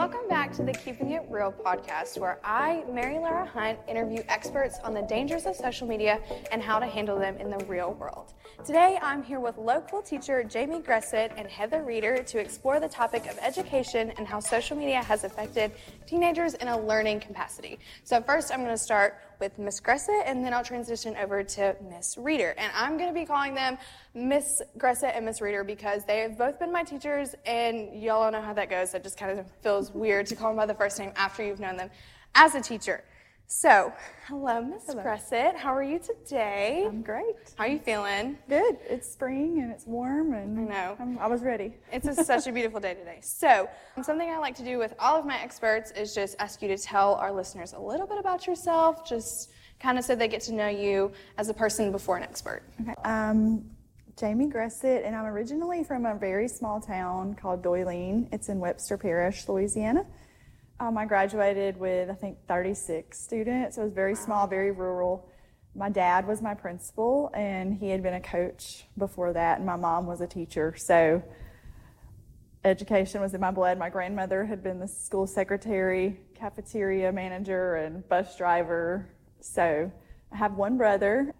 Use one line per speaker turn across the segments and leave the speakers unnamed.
Welcome back to the Keeping It Real podcast, where I, Mary Lara Hunt, interview experts on the dangers of social media and how to handle them in the real world. Today, I'm here with local teacher Jamie Gressett and Heather Reeder to explore the topic of education and how social media has affected teenagers in a learning capacity. So, first, I'm going to start with Miss Gressett, and then I'll transition over to Miss Reeder. And I'm going to be calling them Miss Gressett and Miss Reeder because they have both been my teachers, and y'all all know how that goes. It just kind of feels weird to call them by the first name after you've known them as a teacher. So, hello, Miss Gressett. How are you today?
I'm great.
How are you feeling?
Good. It's spring and it's warm, and
I know.
I'm, I was ready.
It's a, such a beautiful day today. So, something I like to do with all of my experts is just ask you to tell our listeners a little bit about yourself, just kind of so they get to know you as a person before an expert.
Okay. Um, Jamie Gressett, and I'm originally from a very small town called Doyline. It's in Webster Parish, Louisiana. Um, I graduated with, I think, 36 students. It was very small, very rural. My dad was my principal, and he had been a coach before that, and my mom was a teacher. So education was in my blood. My grandmother had been the school secretary, cafeteria manager, and bus driver. So I have one brother.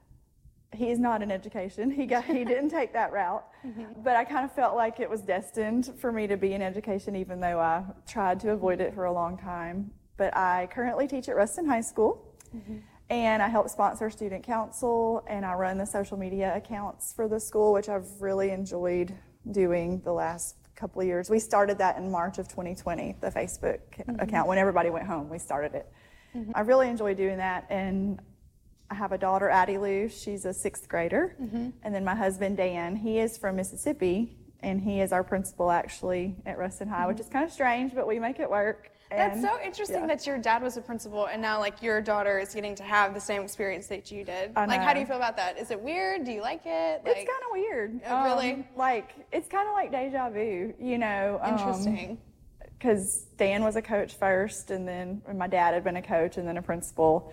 He's not in education. He got he didn't take that route. Mm-hmm. But I kind of felt like it was destined for me to be in education even though I tried to avoid it for a long time. But I currently teach at Ruston High School. Mm-hmm. And I help sponsor student council and I run the social media accounts for the school, which I've really enjoyed doing the last couple of years. We started that in March of 2020, the Facebook mm-hmm. account. When everybody went home, we started it. I really enjoy doing that. And I have a daughter, Addie Lou. She's a sixth grader. And then my husband, Dan, he is from Mississippi. And he is our principal actually at Ruston High, which is kind of strange, but we make it work.
That's
And-
so interesting
yeah.
that your dad was a principal and now like your daughter is getting to have the same experience that you did. Like how do you feel about that? Is it weird? Do you like it? Like
It's kind of weird.
Oh, really?
Um, like it's kind of like deja vu, you know. um,
interesting.
Because Dan was a coach first, and then and my dad had been a coach, and then a principal,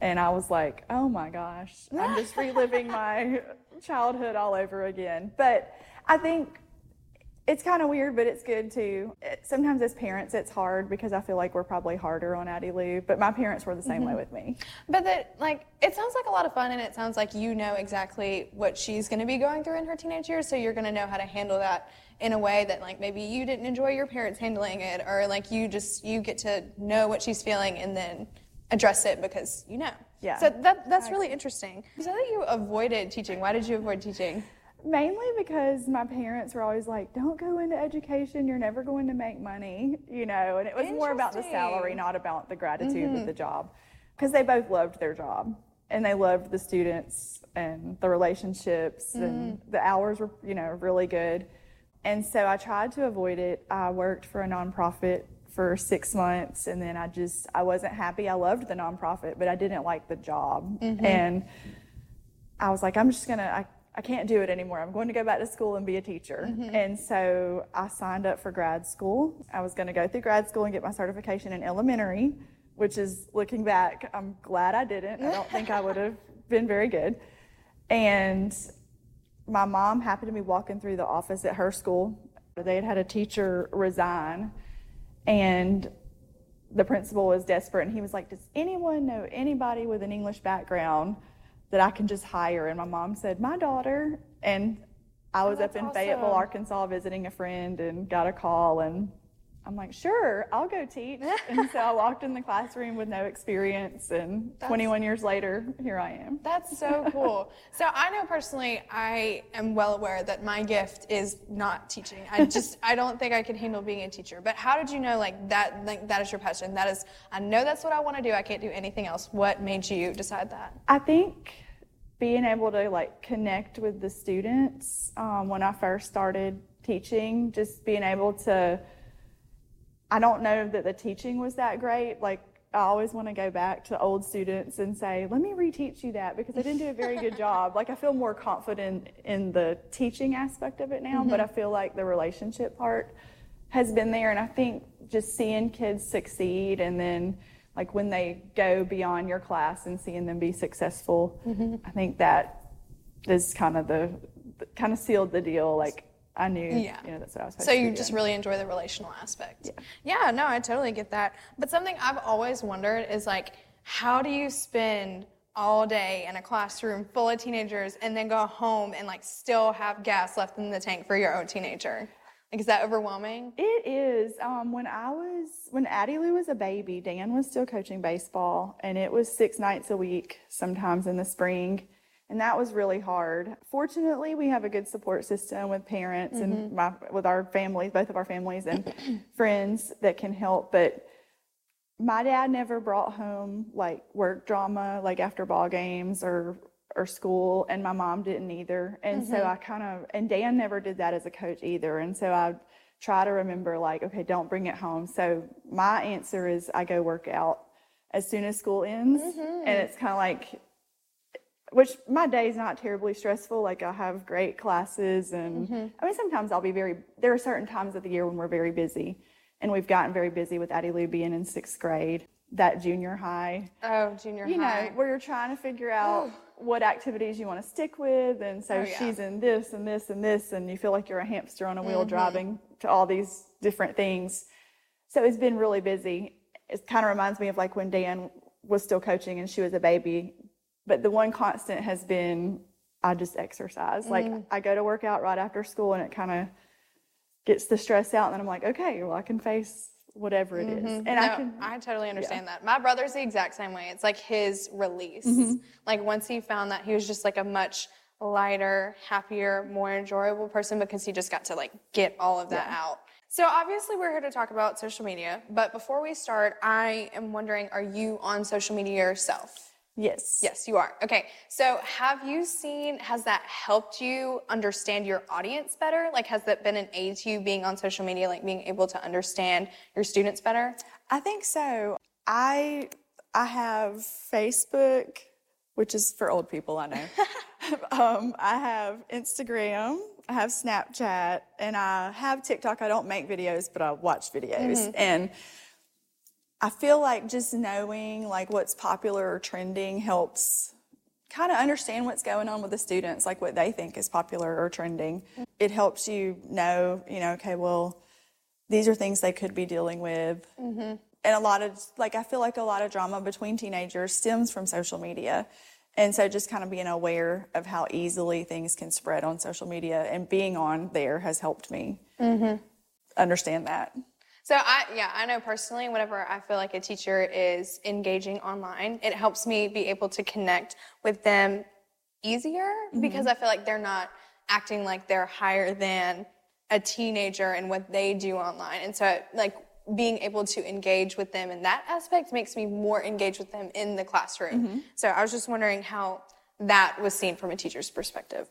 and I was like, oh my gosh, I'm just reliving my childhood all over again. But I think it's kind of weird, but it's good too. It- sometimes as parents, it's hard because I feel like we're probably harder on Addie Lou, but my parents were the same way mm-hmm. with me.
But that, like, it sounds like a lot of fun, and it sounds like you know exactly what she's going to be going through in her teenage years, so you're going to know how to handle that in a way that, like, maybe you didn't enjoy your parents handling it, or like you just you get to know what she's feeling and then address it because you know.
Yeah.
So that that's really interesting. Said that you avoided teaching. Why did you avoid teaching?
Mainly because my parents were always like, "Don't go into education. You're never going to make money," you know. And it was more about the salary, not about the gratitude of the mm-hmm. job, because they both loved their job and they loved the students and the relationships and mm-hmm. the hours were, you know, really good. And so I tried to avoid it. I worked for a nonprofit for six months, and then I just I wasn't happy. I loved the nonprofit, but I didn't like the job, mm-hmm. and I was like, I'm just gonna, I, I can't do it anymore. I'm going to go back to school and be a teacher. Mm-hmm. And so I signed up for grad school. I was going to go through grad school and get my certification in elementary, which is looking back, I'm glad I didn't. I don't think I would have been very good. And my mom happened to be walking through the office at her school. They had had a teacher resign, and the principal was desperate and he was like, Does anyone know anybody with an English background that I can just hire? And my mom said, My daughter. And I was oh, up
that's
in Fayetteville. Arkansas visiting a friend and got a call and I'm like, sure, I'll go teach. and so I walked in the classroom with no experience and 21 years later, here I am.
That's so cool. so I know personally, I am well aware that my gift is not teaching. I just, I don't think I could handle being a teacher. But how did you know like that, like that is your passion? That is, I know that's what I want to do. I can't do anything else. What made you decide that?
I think being able to like connect with the students um, when I first started teaching, just being able to, I don't know that the teaching was that great. Like I always want to go back to old students and say, let me reteach you that because I didn't do a very good job. Like I feel more confident in the teaching aspect of it now, but mm-hmm. I feel like the relationship part has been there. And I think just seeing kids succeed and then like when they go beyond your class and seeing them be successful, mm-hmm. I think that is kind of the kind of sealed the deal. Like I knew,
Yeah.
you know, that's what I was.
So you just
doing.
really enjoy the relational aspect. Yeah. no, I totally get that. But something I've always wondered is like, how do you spend all day in a classroom full of teenagers and then go home and like still have gas left in the tank for your own teenager? Like, is that overwhelming?
It is. Um, when I was when Addie Lou was a baby, Dan was still coaching baseball, and it was six nights a week, sometimes in the spring, and that was really hard. Fortunately, we have a good support system with parents and mm-hmm. my with our families, both of our families and friends that can help. But my dad never brought home like work drama, like after ball games or or school, and my mom didn't either. And so mm-hmm. I kind of and Dan never did that as a coach either. And so I try to remember like, okay, don't bring it home. So my answer is I go work out as soon as school ends, and mm-hmm. it's kind of like which my day is not terribly stressful. Like I have great classes, and I mean sometimes I'll be very. There are certain times of the year when we're very busy, and we've gotten very busy with Addie Lou being in sixth grade, that junior high.
Oh, junior
You know, where you're trying to figure out what activities you want to stick with, and so
Oh, yeah.
she's in this and this and this, and you feel like you're a hamster on a wheel
Mm-hmm.
driving to all these different things. So it's been really busy. It kind of reminds me of like when Dan was still coaching and she was a baby. But the one constant has been I just exercise. Like
Mm.
I go to work out right after school and it kind of gets the stress out. And then I'm like, okay, well, I can face whatever it is. And I can,
I totally understand that. My brother's the exact same way. It's like his release.
Mm-hmm.
Like once he found that he was just like a much lighter, happier, more enjoyable person because he just got to like get all of that out. So obviously we're here to talk about social media, but before we start, I am wondering are you on social media yourself?
Yes.
Yes, you are. Okay. So have you seen, has that helped you understand your audience better? Like, has that been an aid to you being on social media, like being able to understand your students better?
I think so. I I have Facebook, which is for old people, I know. um, I have Instagram, I have Snapchat, and I have TikTok. I don't make videos, but I watch videos. And I feel like just knowing like what's popular or trending helps kind of understand what's going on with the students, like what they think is popular or trending. It helps you know, you know, okay, well, these are things they could be dealing with. Mm-hmm. And a lot of, like, I feel like a lot of drama between teenagers stems from social media. And so just kind of being aware of how easily things can spread on social media and being on there has helped me mm-hmm. understand that.
So I yeah, I know personally whenever I feel like a teacher is engaging online, it helps me be able to connect with them easier because mm-hmm. I feel like they're not acting like they're higher than a teenager and what they do online. And so like being able to engage with them in that aspect makes me more engaged with them in the classroom. Mm-hmm. So I was just wondering how that was seen from a teacher's perspective.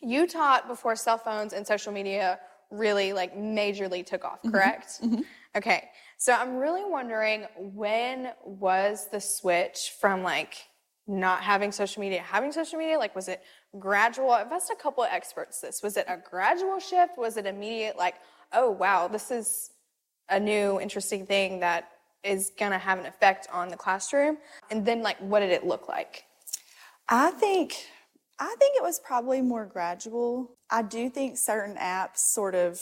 You taught before cell phones and social media really like majorly took off, mm-hmm. correct? Mm-hmm. Okay. So I'm really wondering when was the switch from like not having social media, having social media? Like, was it gradual? I've asked a couple of experts this. Was it a gradual shift? Was it immediate, like, oh, wow, this is a new interesting thing that is going to have an effect on the classroom? And then, like, what did it look like?
I think I think it was probably more gradual. I do think certain apps sort of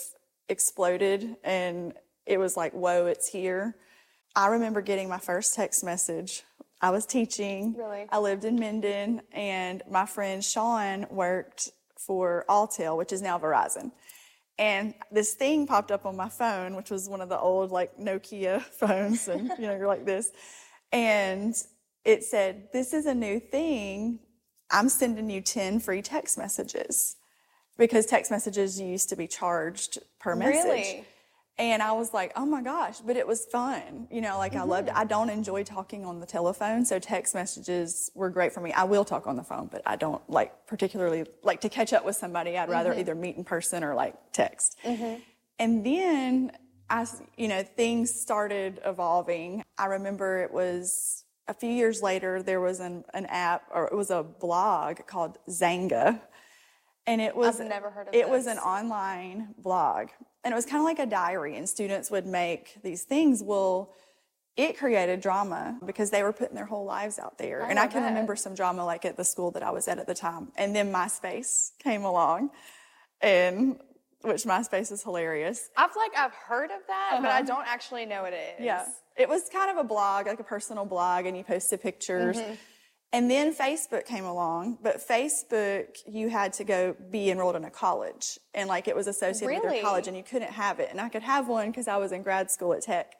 exploded and it was like, whoa, it's here. I remember getting my first text message. I was teaching.
Really?
I lived in Minden and my friend Sean worked for Alltel, which is now Verizon. And this thing popped up on my phone, which was one of the old like Nokia phones, and you know, you're like this. And it said, This is a new thing. I'm sending you 10 free text messages. Because text messages used to be charged per message.
Really?
And I was like, oh my gosh, but it was fun. You know, like I loved mm-hmm. it. I don't enjoy talking on the telephone, so text messages were great for me. I will talk on the phone, but I don't like particularly like to catch up with somebody. I'd rather mm-hmm. either meet in person or like text. Mm-hmm. And then I, you know, things started evolving. I remember it was a few years later there was an, an app or it was a blog called Xanga. And it was
I've never heard of
it was an online blog. And it was kind of like a diary and students would make these things. Well, it created drama because they were putting their whole lives out there. and I
I
can
bet.
remember some drama like at the school that I was at at the time. And then MySpace came along and which MySpace is hilarious.
I feel like I've heard of that, but I uh-huh. don't actually know what it is.
Yeah. It was kind of a blog, like a personal blog, and you posted pictures. Mm-hmm. And then Facebook came along, but Facebook, you had to go be enrolled in a college. And like it was associated with your college, and you couldn't have it. And I could have one because I was in grad school at Tech.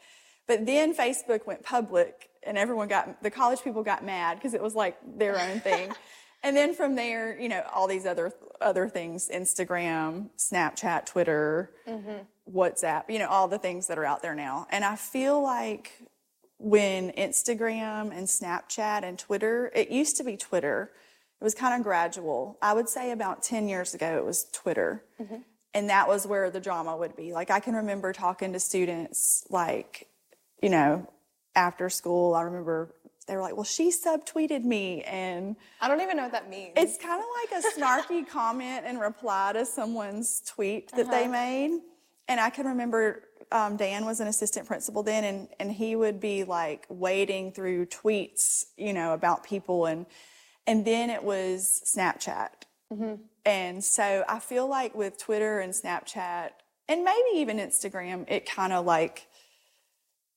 But then Facebook went public, and everyone got, the college people got mad because it was like their own thing. and then from there, you know, all these other other things Instagram, Snapchat, Twitter, mm-hmm. WhatsApp, you know, all the things that are out there now. And I feel like when Instagram and Snapchat and Twitter, it used to be Twitter. It was kind of gradual. I would say about 10 years ago, it was Twitter. Mm-hmm. And that was where the drama would be. Like, I can remember talking to students, like, you know, after school, I remember they were like, well, she subtweeted me. And
I don't even know what that means.
it's kind of like a snarky comment in reply to someone's tweet that they made. And I can remember um, Dan was an assistant principal then, and, and he would be like wading through tweets, you know, about people. And, and then it was Snapchat. And so I feel like with Twitter and Snapchat, and maybe even Instagram, it kind of like,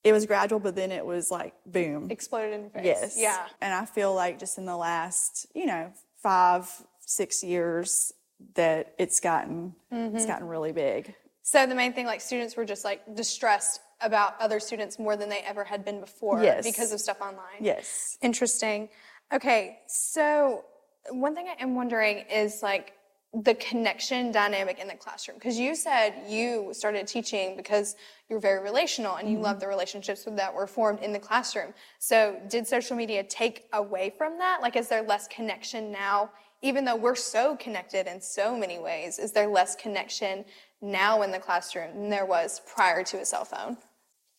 it was gradual, but then it was like boom.
Exploded in your face.
Yes.
Yeah.
And I feel like just in the last, you know, five, six years that it's gotten
Mm-hmm.
it's gotten really big.
So the main thing, like students were just like distressed about other students more than they ever had been before
Yes.
because of stuff online.
Yes.
Interesting. Okay, so one thing I am wondering is like the connection dynamic in the classroom because you said you started teaching because you're very relational and you love the relationships that were formed in the classroom. So did social media take away from that? Like is there less connection now even though we're so connected in so many ways? Is there less connection now in the classroom than there was prior to a cell phone?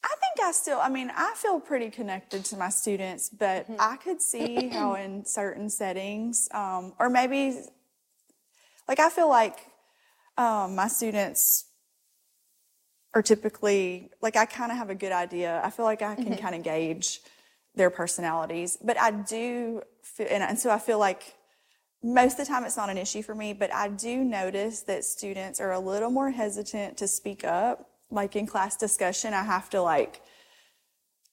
I think I still, I mean, I feel pretty connected to my students, but
Mm-hmm.
I could see how in certain settings, um, or maybe, like, I feel like um, my students are typically, like, I kind of have a good idea. I feel like I
Mm-hmm.
can kind of gauge their personalities, but I do, feel, and, and so I feel like most of the time it's not an issue for me, but I do notice that students are a little more hesitant to speak up. Like in class discussion, I have to like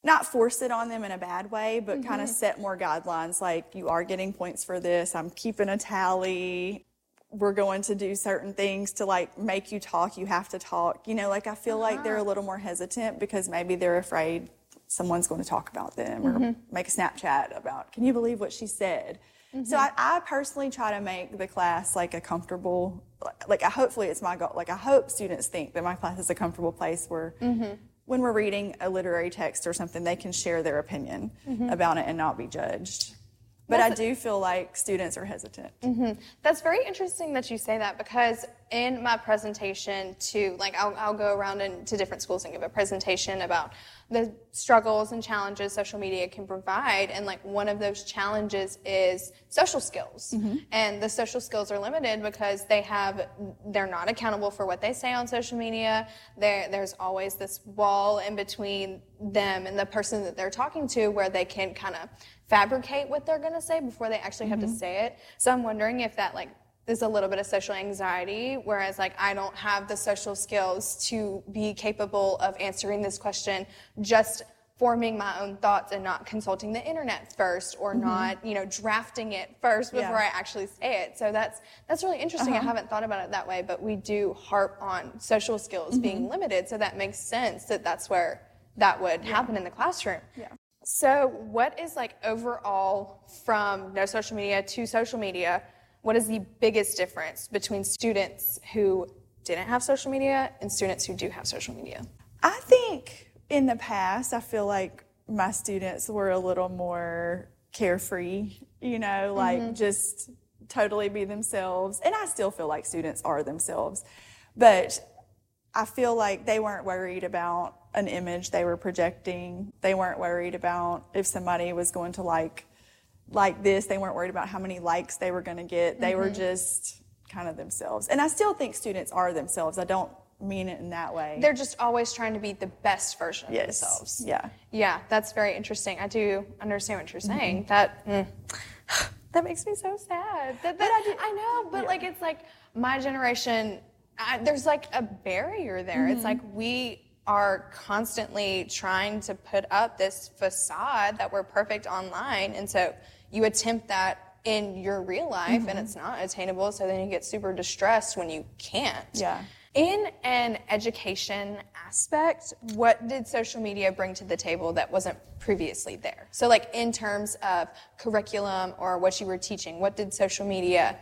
not force it on them in a bad way, but kind of set more guidelines like you are getting points for this, I'm keeping a tally. We're going to do certain things to like make you talk, you have to talk. You know, like I feel like they're a uh-huh. little more hesitant because maybe they're afraid someone's going to talk about them or mm-hmm. make a Snapchat about, can you believe what she said? So mm-hmm. I, I personally try to make the class like a comfortable, like I, hopefully it's my goal. Like I hope students think that my class is a comfortable place where mm-hmm. when we're reading a literary text or something, they can share their opinion about it and not be judged. But I do feel like students are hesitant. Mm-hmm.
That's very interesting that you say that because in my presentation to like I'll, I'll go around and to different schools and give a presentation about the struggles and challenges social media can provide. And like one of those challenges is social skills. Mm-hmm. And the social skills are limited because they have they're not accountable for what they say on social media. There there's always this wall in between them and the person that they're talking to where they can kind of fabricate what they're going to say before they actually have to say it so i'm wondering if that like is a little bit of social anxiety, whereas like I don't have the social skills to be capable of answering this question just forming my own thoughts and not consulting the internet first or not, you know, drafting it first before
Mm-hmm. Yeah.
I actually say it. So that's that's really interesting.
Uh-huh.
I haven't thought about it that way, but we do harp on social skills being
Mm-hmm.
limited, so that makes sense that that's where that would happen in the classroom.
Yeah.
So, what is like overall from no social media to social media? What is the biggest difference between students who didn't have social media and students who do have social media?
I think in the past, I feel like my students were a little more carefree, you know, like mm-hmm. just totally be themselves. And I still feel like students are themselves. But I feel like they weren't worried about an image they were projecting. They weren't worried about if somebody was going to like like this. They weren't worried about how many likes they were going to get. They were just kind of themselves. And I still think students are themselves. I don't mean it in that way.
They're just always trying to be the best version of
Yes.
themselves.
Yeah.
Yeah, that's very interesting. I do understand what you're
Mm-hmm.
saying. That mm, that makes me so sad. That, that, I, know, but like it's like my generation. I, there's like a barrier there. It's mm-hmm. like we are constantly trying to put up this facade that we're perfect online. And so you attempt that in your real life and mm-hmm. it's not attainable. So then you get super distressed when you can't.
Yeah.
In an education aspect, what did social media bring to the table that wasn't previously there? So, like in terms of curriculum or what you were teaching, what did social media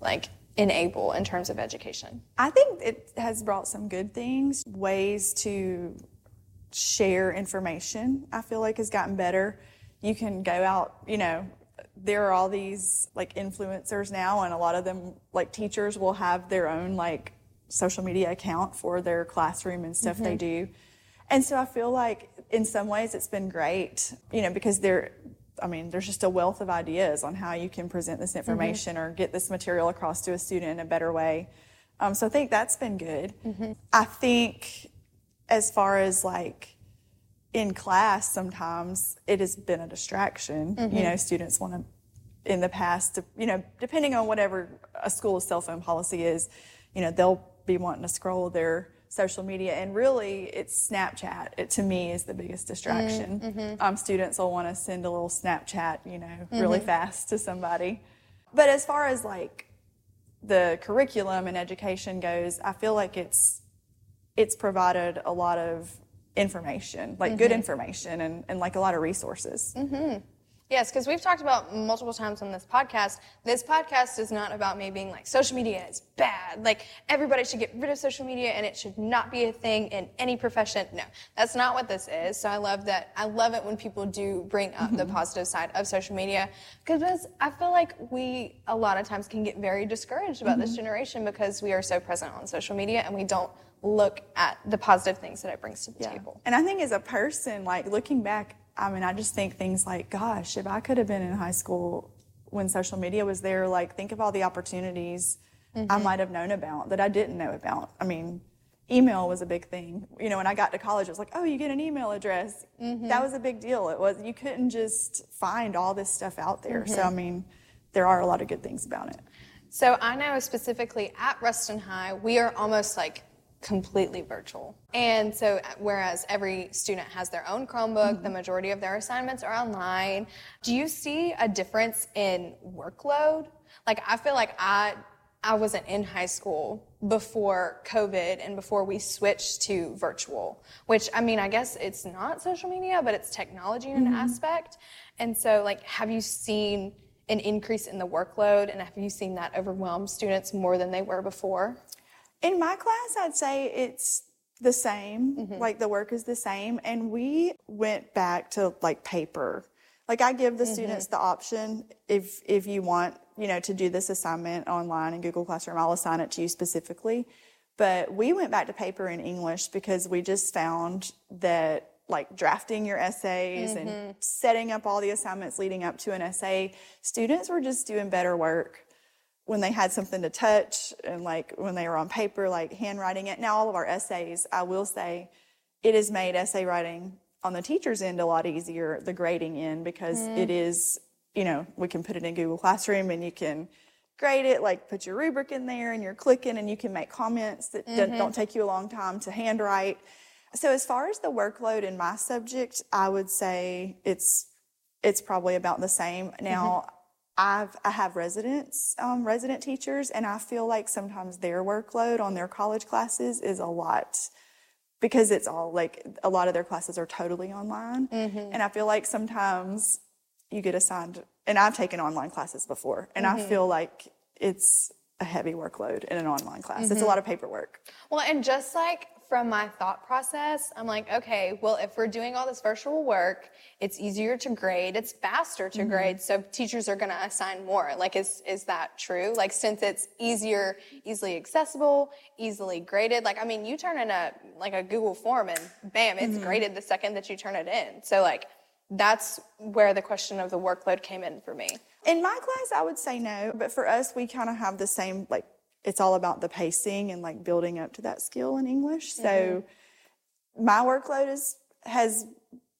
like enable in terms of education?
I think it has brought some good things, ways to share information. I feel like has gotten better. You can go out, you know, there are all these like influencers now, and a lot of them, like teachers, will have their own like social media account for their classroom and stuff they mm-hmm. do. And so I feel like in some ways it's been great, you know, because there, I mean, there's just a wealth of ideas on how you can present this mm-hmm. information or get this material across to a student in a better way. Um, so I think that's been good. Mm-hmm. I think as far as like in class, sometimes it has been a distraction. You mm-hmm. know, students want to, in the past, you know, depending on whatever a school's cell phone policy is, you know, they'll be wanting to scroll their social media, and really, it's Snapchat. It to me is the biggest distraction. Mm, mm-hmm. Um, students will want to send a little Snapchat, you know, really mm-hmm. fast to somebody. But as far as like the curriculum and education goes, I feel like it's it's provided a lot of information, like good mm-hmm. information and, and like a lot of resources.
Yes, because we've talked about multiple times on this podcast. This podcast is not about me being like social media is bad. Like everybody should get rid of social media and it should not be a thing in any profession. No, that's not what this is. So I love that. I love it when people do bring up the mm-hmm. positive side of social media because I feel like we a lot of times can get very discouraged about this mm-hmm. generation because we are so present on social media and we don't look at the positive things that it brings to the table.
And I think as a person, like looking back, I mean, I just think things like, gosh, if I could have been in high school when social media was there, like think of all the opportunities I mm-hmm. might have known about that I didn't know about. I mean, email was a big thing. You know, when I got to college, it was like, oh, you get an email address. Mm-hmm. That was a big deal. It was you couldn't just find all this stuff out there. So mm-hmm. I mean, there are a lot of good things about it.
So I know specifically at Ruston High, we are almost like completely virtual. And so whereas every student has their own Chromebook, the mm-hmm. majority of their assignments are online. Do you see a difference in workload? Like I feel like I I wasn't in high school before COVID and before we switched to virtual, which I mean, I guess it's not social media, but it's technology in an mm-hmm. aspect. And so like have you seen an increase in the workload and have you seen that overwhelm students more than they were before?
In my class, I'd say it's the same. Mm-hmm. Like the work is the same. And we went back to like paper. Like I give the mm-hmm. students the option if if you want, you know, to do this assignment online in Google Classroom, I'll assign it to you specifically. But we went back to paper in English because we just found that like drafting your essays and mm-hmm. setting up all the assignments leading up to an essay, students were just doing better work when they had something to touch and like when they were on paper, like handwriting it. Now, all of our essays, I will say, it has made essay writing on the teacher's end a lot easier, the grading end, because mm. it is, you know, we can put it in Google Classroom and you can grade it, like put your rubric in there and you're clicking and you can make comments that don't- mm-hmm. don't take you a long time to handwrite. So as far as the workload in my subject, I would say it's it's probably about the same. Now, mm-hmm. I've I have residents, um, resident teachers, and I feel like sometimes their workload on their college classes is a lot because it's all like a lot of their classes are totally online, mm-hmm. and I feel like sometimes you get assigned. And I've taken online classes before, and I mm-hmm. feel like it's a heavy workload in an online class. It's a mm-hmm. lot of paperwork.
Well, and just like from my thought process, I'm like, okay, well, if we're doing all this virtual work, it's easier to grade, it's faster to mm-hmm. grade, so teachers are going to assign more. Like, is is that true? Like, since it's easier, easily accessible, easily graded. Like, I mean, you turn in a like a Google form, and bam, it's mm-hmm. graded the second that you turn it in. So, like, that's where the question of the workload came in for me.
In my class, I would say no, but for us, we kind of have the same like it's all about the pacing and like building up to that skill in English. So mm-hmm. my workload is has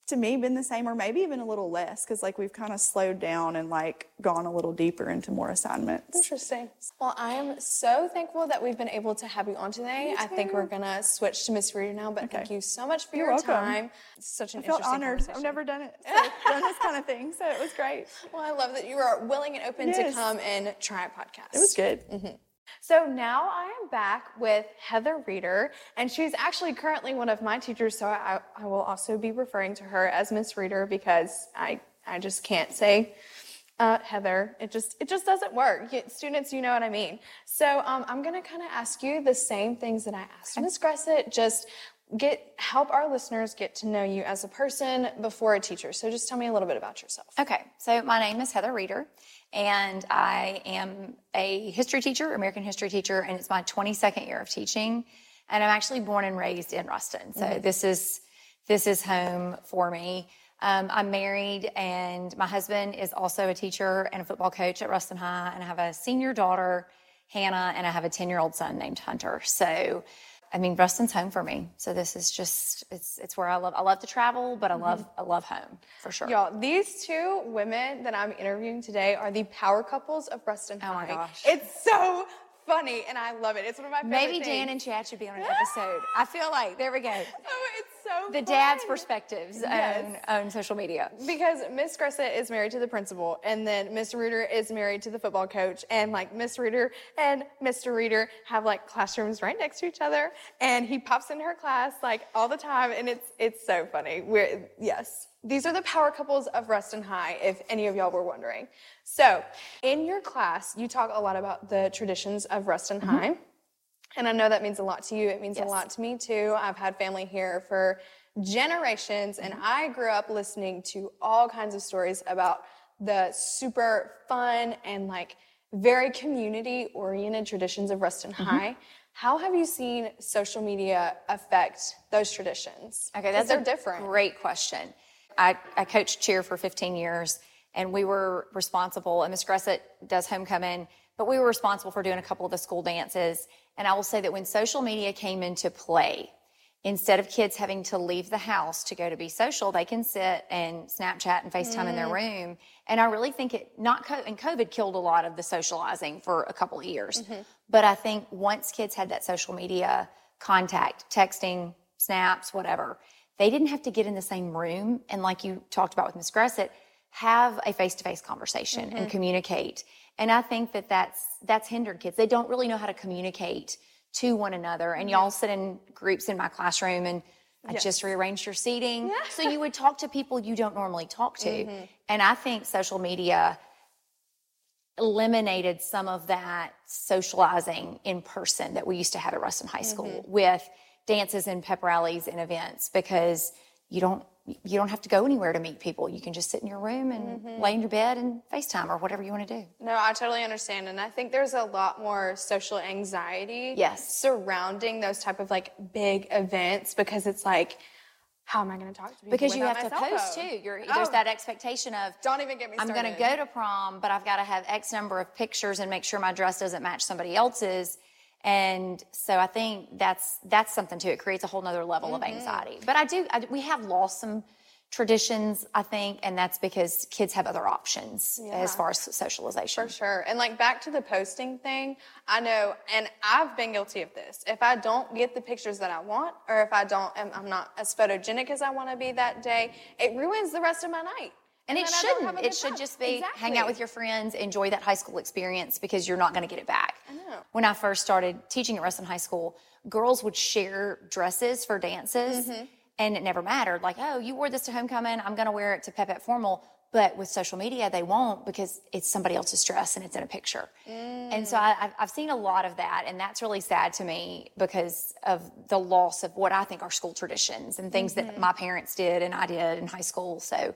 to me been the same or maybe even a little less because like we've kind of slowed down and like gone a little deeper into more assignments.
Interesting. Well, I am so thankful that we've been able to have you on today. I think we're gonna switch to Miss Reeder now, but thank you so much for
You're
your
welcome.
time. It's such an
I
interesting
honored. I've never done it, so, done this kind of thing, so it was great.
Well, I love that you are willing and open to come and try a podcast.
It was good. Mm-hmm.
So now I am back with Heather Reeder, and she's actually currently one of my teachers. So I, I will also be referring to her as Miss Reeder because I, I just can't say uh, Heather. It just it just doesn't work. You- students, you know what I mean. So um, I'm gonna kind of ask you the same things that I asked Miss Gressett. Just get help our listeners get to know you as a person before a teacher. So just tell me a little bit about yourself.
Okay, so my name is Heather Reeder, and I am a history teacher, American history teacher, and it's my 22nd year of teaching. And I'm actually born and raised in Ruston, so this is this is home for me. Um, I'm married, and my husband is also a teacher and a football coach at Ruston High, and I have a senior daughter, Hannah, and I have a 10 year old son named Hunter. So. I mean, Ruston's home for me. So this is just it's it's where I love I love to travel, but I mm-hmm. love I love home for sure.
Y'all, these two women that I'm interviewing today are the power couples of Ruston High.
Oh my gosh.
It's so funny and I love it. It's one of my favorite
Maybe
things.
Dan and Chad should be on an episode. I feel like there we go.
Oh, it's so
The dad's perspectives
Yes.
on, on social media.
Because Miss Gressett is married to the principal, and then Miss Reeder is married to the football coach, and like Miss Reeder and Mr. Reeder have like classrooms right next to each other, and he pops into her class like all the time, and it's it's so funny. We're yes, these are the power couples of Ruston High, if any of y'all were wondering. So, in your class, you talk a lot about the traditions of Ruston mm-hmm. High. And I know that means a lot to you. It means
Yes.
a lot to me too. I've had family here for generations, and mm-hmm. I grew up listening to all kinds of stories about the super fun and like very community oriented traditions of Ruston mm-hmm. High. How have you seen social media affect those traditions?
Okay, that's a
different.
great question. I, I coached cheer for 15 years, and we were responsible, and Miss Gressett does homecoming, but we were responsible for doing a couple of the school dances. And I will say that when social media came into play, instead of kids having to leave the house to go to be social, they can sit and Snapchat and FaceTime in their mm. room. And I really think it not co- and COVID killed a lot of the socializing for a couple of years. Mm-hmm. But I think once kids had that social media contact, texting, snaps, whatever, they didn't have to get in the same room and like you talked about with Miss Gressett, have a face-to-face conversation and mm-hmm. communicate. And I think that that's that's hindered kids. They don't really know how to communicate to one another. And y'all sit in groups in my classroom and I just rearranged your seating. So you would talk to people you don't normally talk to. Mm-hmm. And I think social media eliminated some of that socializing in person that we used to have at Ruston High School mm-hmm. with dances and pep rallies and events because you don't you don't have to go anywhere to meet people. You can just sit in your room and mm-hmm. lay in your bed and FaceTime or whatever you want to do.
No, I totally understand, and I think there's a lot more social anxiety
Yes.
surrounding those type of like big events because it's like, how am I going to talk to people?
Because you have to post
phone?
too. You're,
Oh,
There's that expectation of
Don't even get me Started.
I'm going to go to prom, but I've got to have X number of pictures and make sure my dress doesn't match somebody else's. And so I think that's that's something too. It creates a whole nother level of
Mm-hmm.
anxiety. But I do. I, we have lost some traditions, I think, and that's because kids have other options as far as socialization.
For sure. And like back to the posting thing, I know, and I've been guilty of this. If I don't get the pictures that I want, or if I don't, I'm not as photogenic as I want to be that day, it ruins the rest of my night.
And it
then I don't have
shouldn't. It should
time.
just be hang out with your friends, enjoy that high school experience because you're not going to get it back. I
know.
When I first started teaching at Ruston High School, girls would share dresses for dances
Mm-hmm.
and it never mattered. Like, oh, you wore this to homecoming, I'm going to wear it to Pep at Formal. But with social media, they won't because it's somebody else's dress and it's in a picture. And so I, I've, I've seen a lot of that, and that's really sad to me because of the loss of what I think are school traditions and things that my parents did and I did in high school. So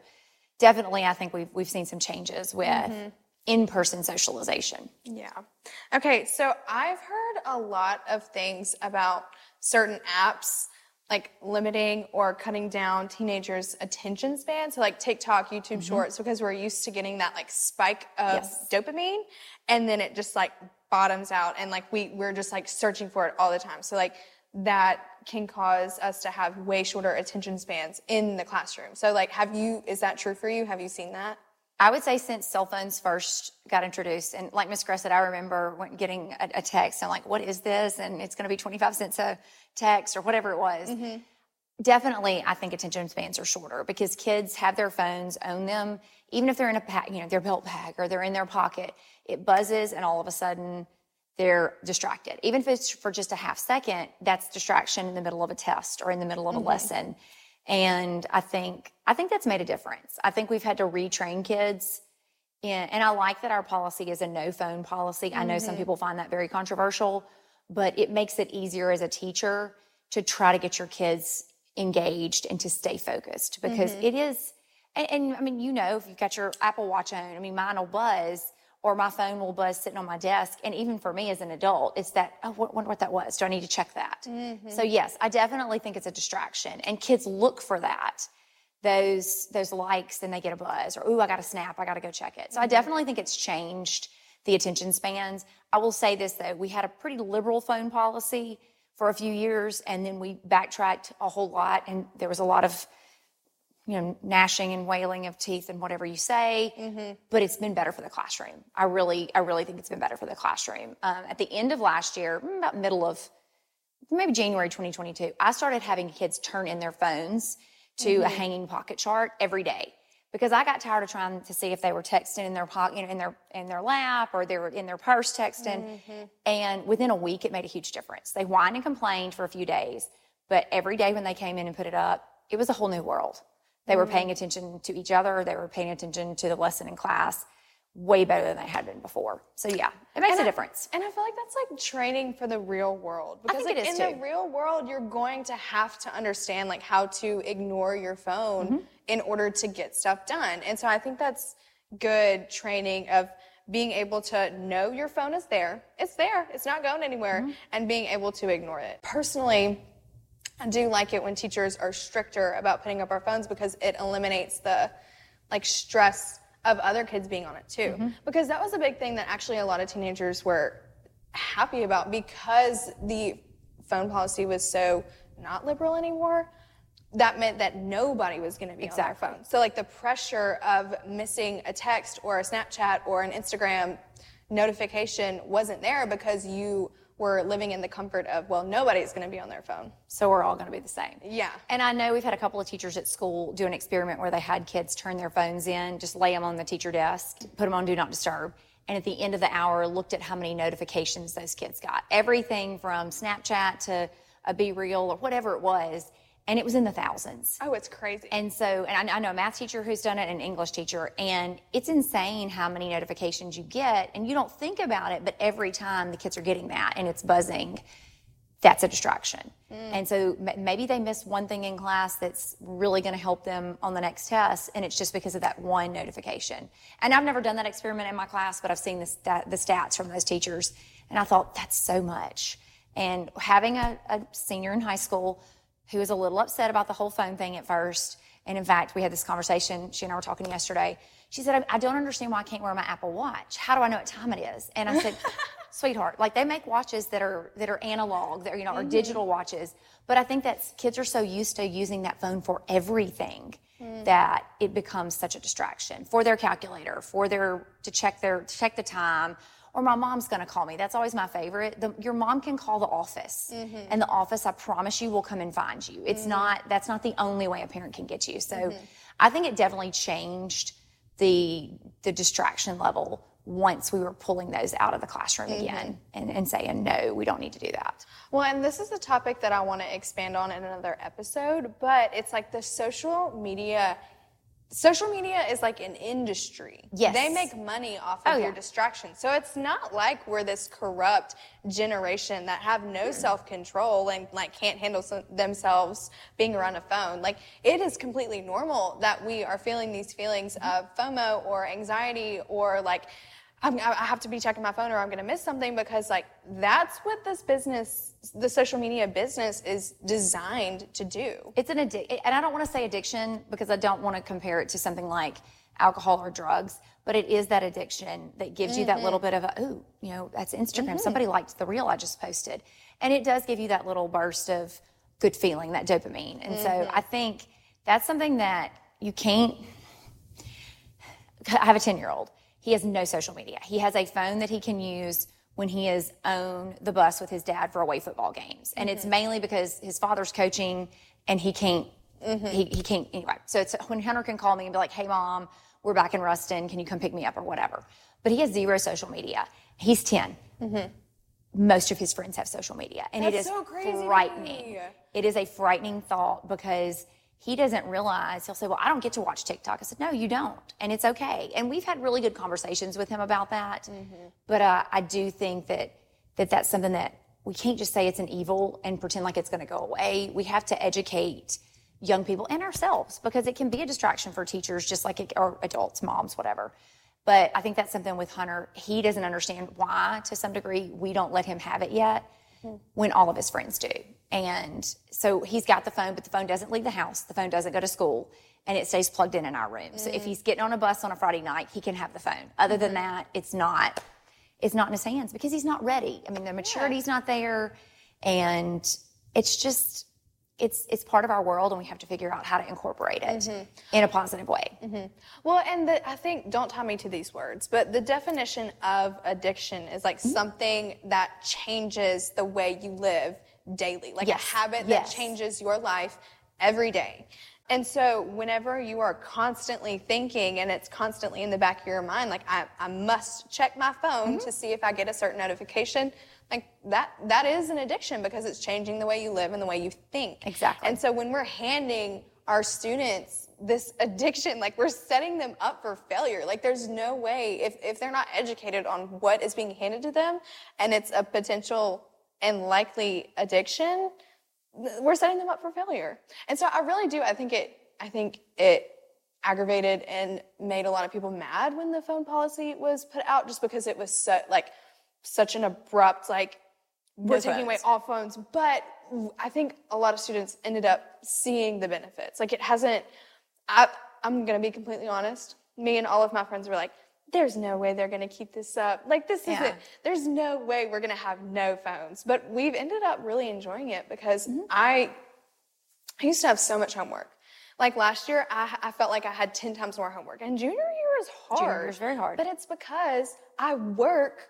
definitely, I think we've we've seen some changes with mm-hmm. in-person socialization.
Yeah. Okay, so I've heard a lot of things about certain apps like limiting or cutting down teenagers' attention span. So like TikTok, YouTube mm-hmm. Shorts, because we're used to getting that like spike of
Yes.
dopamine and then it just like bottoms out and like we we're just like searching for it all the time. So like that can cause us to have way shorter attention spans in the classroom. So like have you is that true for you? Have you seen that?
I would say since cell phones first got introduced, and like Miss Gressett, I remember when getting a, a text and like, what is this? And it's going to be 25 cents a text or whatever it was. Mm-hmm. Definitely, I think attention spans are shorter because kids have their phones, own them, even if they're in a pack, you know, their belt bag or they're in their pocket, it buzzes and all of a sudden they're distracted. Even if it's for just a half second, that's distraction in the middle of a test or in the middle of a mm-hmm. lesson. And I think I think that's made a difference. I think we've had to retrain kids in, and I like that our policy is a no phone policy. I know some mm-hmm. people find that very controversial, but it makes it easier as a teacher to try to get your kids engaged and to stay focused because mm-hmm. it is and, and I mean, you know, if you've got your Apple Watch on, I mean, mine will buzz or my phone will buzz sitting on my desk. And even for me as an adult, it's that, oh, what, wonder what that was. Do I need to check that? Mm-hmm. So yes, I definitely think it's a distraction and kids look for that. Those, those likes and they get a buzz or, ooh, I got a snap. I got to go check it. So I mm-hmm. definitely think it's changed the attention spans. I will say this though, we had a pretty liberal phone policy for a few years and then we backtracked a whole lot and there was a lot of you know, gnashing and wailing of teeth and whatever you say, but it's been better for the classroom. I really, I really think it's been better for the classroom. Um, at the end of last year, mm, about middle of maybe January 2022, I started having kids turn in their phones to a hanging pocket chart every day because I got tired of trying to see if they were texting in their pocket, you know, in their in their lap or they were in their purse texting. And within a week, it made a huge difference. They whined and complained for a few days, but every day when they came in and put it up, it was a whole new world. They were paying attention to each other. They were paying attention to the lesson in class way better than they had been before. So yeah, it makes a
I-
difference.
And I feel like that's like training for the real world. Because like
it is
in
too.
the real world, you're going to have to understand like how to ignore your phone
Mm-hmm.
in order to get stuff done. And so I think that's good training of being able to know your phone is there. It's there. It's not going anywhere.
Mm-hmm.
And being able to ignore it. Personally, I do like it when teachers are stricter about putting up our phones because it eliminates the like stress of other kids being on it too.
Mm-hmm.
Because that was a big thing that actually a lot of teenagers were happy about because the phone policy was so not liberal anymore. That meant that nobody was going to be on their
Exactly.
phone. So like the pressure of missing a text or a Snapchat or an Instagram notification wasn't there because you were living in the comfort of well nobody's going to be on their phone.
So we're all going to be the same.
Yeah.
And I know we've had a couple of teachers at school do an experiment where they had kids turn their phones in, just lay them on the teacher desk, put them on do not disturb. And at the end of the hour, looked at how many notifications those kids got. Everything from Snapchat to a BeReal or whatever it was. And it was in the thousands.
Oh, it's crazy.
And so, and I, I know a math teacher who's done it, an English teacher, and it's insane how many notifications you get, and you don't think about it, but every time the kids are getting that and it's buzzing, that's a distraction. Mm. And so m- maybe they miss one thing in class that's really going to help them on the next test, and it's just because of that one notification. And I've never done that experiment in my class, but I've seen the, stat, the stats from those teachers, and I thought that's so much. And having a, a senior in high school who was a little upset about the whole phone thing at first. And in fact, we had this conversation. She and I were talking yesterday. She said, I, don't understand why I can't wear my Apple Watch. How do I know what time it is? And I said, sweetheart, like they make watches that are that are analog, that are, you know, are mm-hmm. digital watches. But I think that kids are so used to using that phone for everything mm. that it becomes such a distraction for their calculator, for their to check their to check the time. Or my mom's gonna call me. That's always my favorite. The, your mom can call the office, mm-hmm. and the office, I promise you, will come and find you. It's mm-hmm. not. That's not the only way a parent can get you. So, mm-hmm. I think it definitely changed the the distraction level once we were pulling those out of the classroom again and, and saying no we don't need to do that
Well, and this is a topic that I want to expand on in another episode, but it's like the social media. Social media is like an industry.
Yes.
They make money off of
Oh,
your
yeah.
distraction. So it's not like we're this corrupt generation that have no mm-hmm. self control and like can't handle some, themselves being around a phone. Like it is completely normal that we are feeling these feelings mm-hmm. of FOMO or anxiety or like I'm, I have to be checking my phone or I'm going to miss something because like that's what this business, the social media business is designed to do.
it's an addic- and i don't want to say addiction because i don't want to compare it to something like alcohol or drugs, but it is that addiction that gives you that little mm-hmm. bit of a, ooh, you know, that's Instagram. Mm-hmm. Somebody liked the reel I just posted. And it does give you that little burst of good feeling, that dopamine. And so mm-hmm. I think that's something that you can't. I have a 10 year old. He has no social media. He has a phone that he can use when he is on the bus with his dad for away football games. And it's mm-hmm. mainly because his father's coaching and he can't, he, mm-hmm. he can't, anyway. So it's when Hunter can call me and be like, hey, mom, we're back in Ruston. Can you come pick me up or whatever? But he has zero social media. He's 10 mm-hmm. most of his friends have social media and it
That's
is
so crazy
frightening it is a frightening thought because he doesn't realize he'll say well i don't get to watch tiktok. I said no you don't. And it's okay. And we've had really good conversations with him about that. But uh, i do think that, that that's something that we can't just say it's an evil and pretend like it's going to go away. We have to educate young people and ourselves because it can be a distraction for teachers just like it, or adults moms whatever. But I think that's something with Hunter. He doesn't understand why, to some degree, we don't let him have it yet when all of his friends do. And so he's got the phone, but the phone doesn't leave the house. The phone doesn't go to school and it stays plugged in in our room. So if mm. he's getting on a bus on a Friday night, he can have the phone. Other than mm-hmm. that, it's not, it's not in his hands because he's not ready. I mean, the maturity's not there and it's just, it's, it's part of our world and we have to figure out how to incorporate it mm-hmm. in a positive way. Mm-hmm.
Well, and the, I think, don't tie me to these words, but the definition of addiction is like something that changes the way you live daily, like
Yes.
a habit
Yes.
that changes your life every day. And so, whenever you are constantly thinking and it's constantly in the back of your mind, like, I, I must check my phone
Mm-hmm.
to see if I get a certain notification, like that, that is an addiction because it's changing the way you live and the way you think.
Exactly.
And so, when we're handing our students this addiction, like we're setting them up for failure. Like there's no way if, if they're not educated on what is being handed to them and it's a potential and likely addiction, we're setting them up for failure. And so I really do, I think it, I think it aggravated and made a lot of people mad when the phone policy was put out just because it was so, like such an abrupt, like, we're taking away all phones. But I think a lot of students ended up seeing the benefits. Like it hasn't, I, I'm going to be completely honest. Me and all of my friends were like, there's no way they're going to keep this up. Like this
Yeah.
isn't, there's no way we're going to have no phones. But we've ended up really enjoying it because
Mm-hmm.
I, I used to have so much homework. Like last year, I, I felt like I had 10 times more homework. And junior year is hard.
Junior year is very hard.
But it's because I work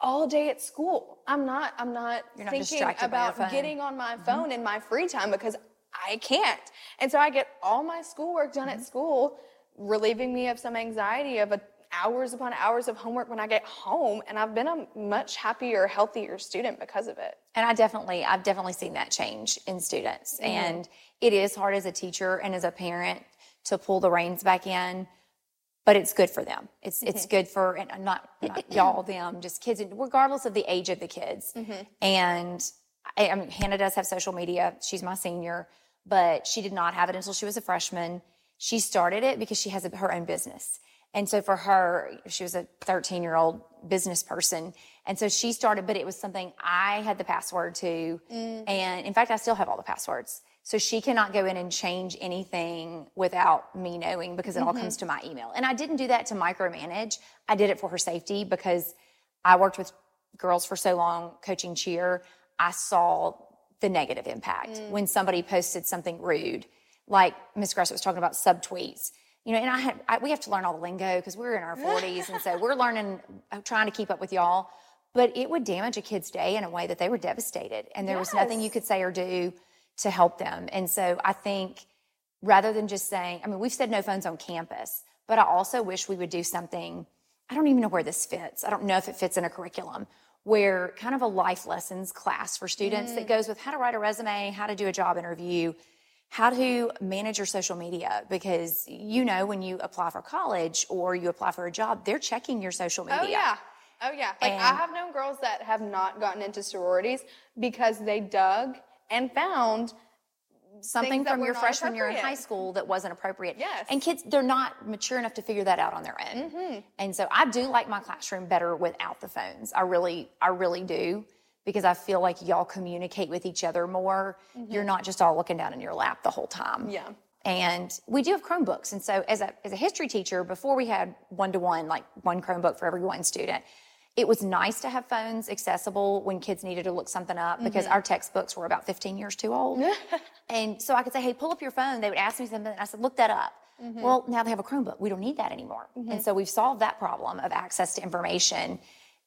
all day at school. I'm not, I'm not
You're not
thinking
your
about getting on my phone in my free time because I can't. And so I get all my schoolwork done at school, relieving me of some anxiety of a, hours upon hours of homework when I get home. And I've been a much happier, healthier student because of it.
And I definitely, I've definitely seen that change in students. Mm-hmm. And it is hard as a teacher and as a parent to pull the reins back in, but it's good for them. It's it's mm-hmm. good for and I'm not, not y'all, them, just kids, regardless of the age of the kids. Mm-hmm. And I, I mean, Hannah does have social media. She's my senior, but she did not have it until she was a freshman. She started it because she has a, her own business. And so for her, she was a 13 year old business person. And so she started, but it was something I had the password to. Mm. And in fact, I still have all the passwords. So she cannot go in and change anything without me knowing because it all mm-hmm. comes to my email. And I didn't do that to micromanage. I did it for her safety because I worked with girls for so long coaching cheer. I saw the negative impact mm. when somebody posted something rude, like Miss Gress was talking about subtweets. You know, and I had I, we have to learn all the lingo because we're in our 40s, and so we're learning, uh, trying to keep up with y'all. But it would damage a kid's day in a way that they were devastated, and there was nothing you could say or do to help them. And so I think rather than just saying, I mean, we've said no phones on campus, but I also wish we would do something. I don't even know where this fits. I don't know if it fits in a curriculum where kind of a life lessons class for students that goes with how to write a resume, how to do a job interview, how to manage your social media. Because you know, when you apply for college or you apply for a job, they're checking your social media.
Oh yeah. Oh yeah. Like I have known girls that have not gotten into sororities because they dug and found
something from your freshman year in high school that wasn't appropriate.
Yes.
And kids, they're not mature enough to figure that out on their own.
Mm-hmm.
And so I do like my classroom better without the phones. I really, I really do. Because I feel like y'all communicate with each other more. You're mm-hmm. not just all looking down in your lap the whole time.
Mm-hmm. Yeah.
And we do have Chromebooks. And so as a, as a history teacher, before we had one-to-one, like one Chromebook for every one student, it was nice to have phones accessible when kids needed to look something up because mm-hmm. our textbooks were about 15 years too old. and so I could say, hey, pull up your phone. They would ask me something. And I said, look that up. Mm-hmm. Well, now they have a Chromebook. We don't need that anymore. And so we've solved that problem of access to information.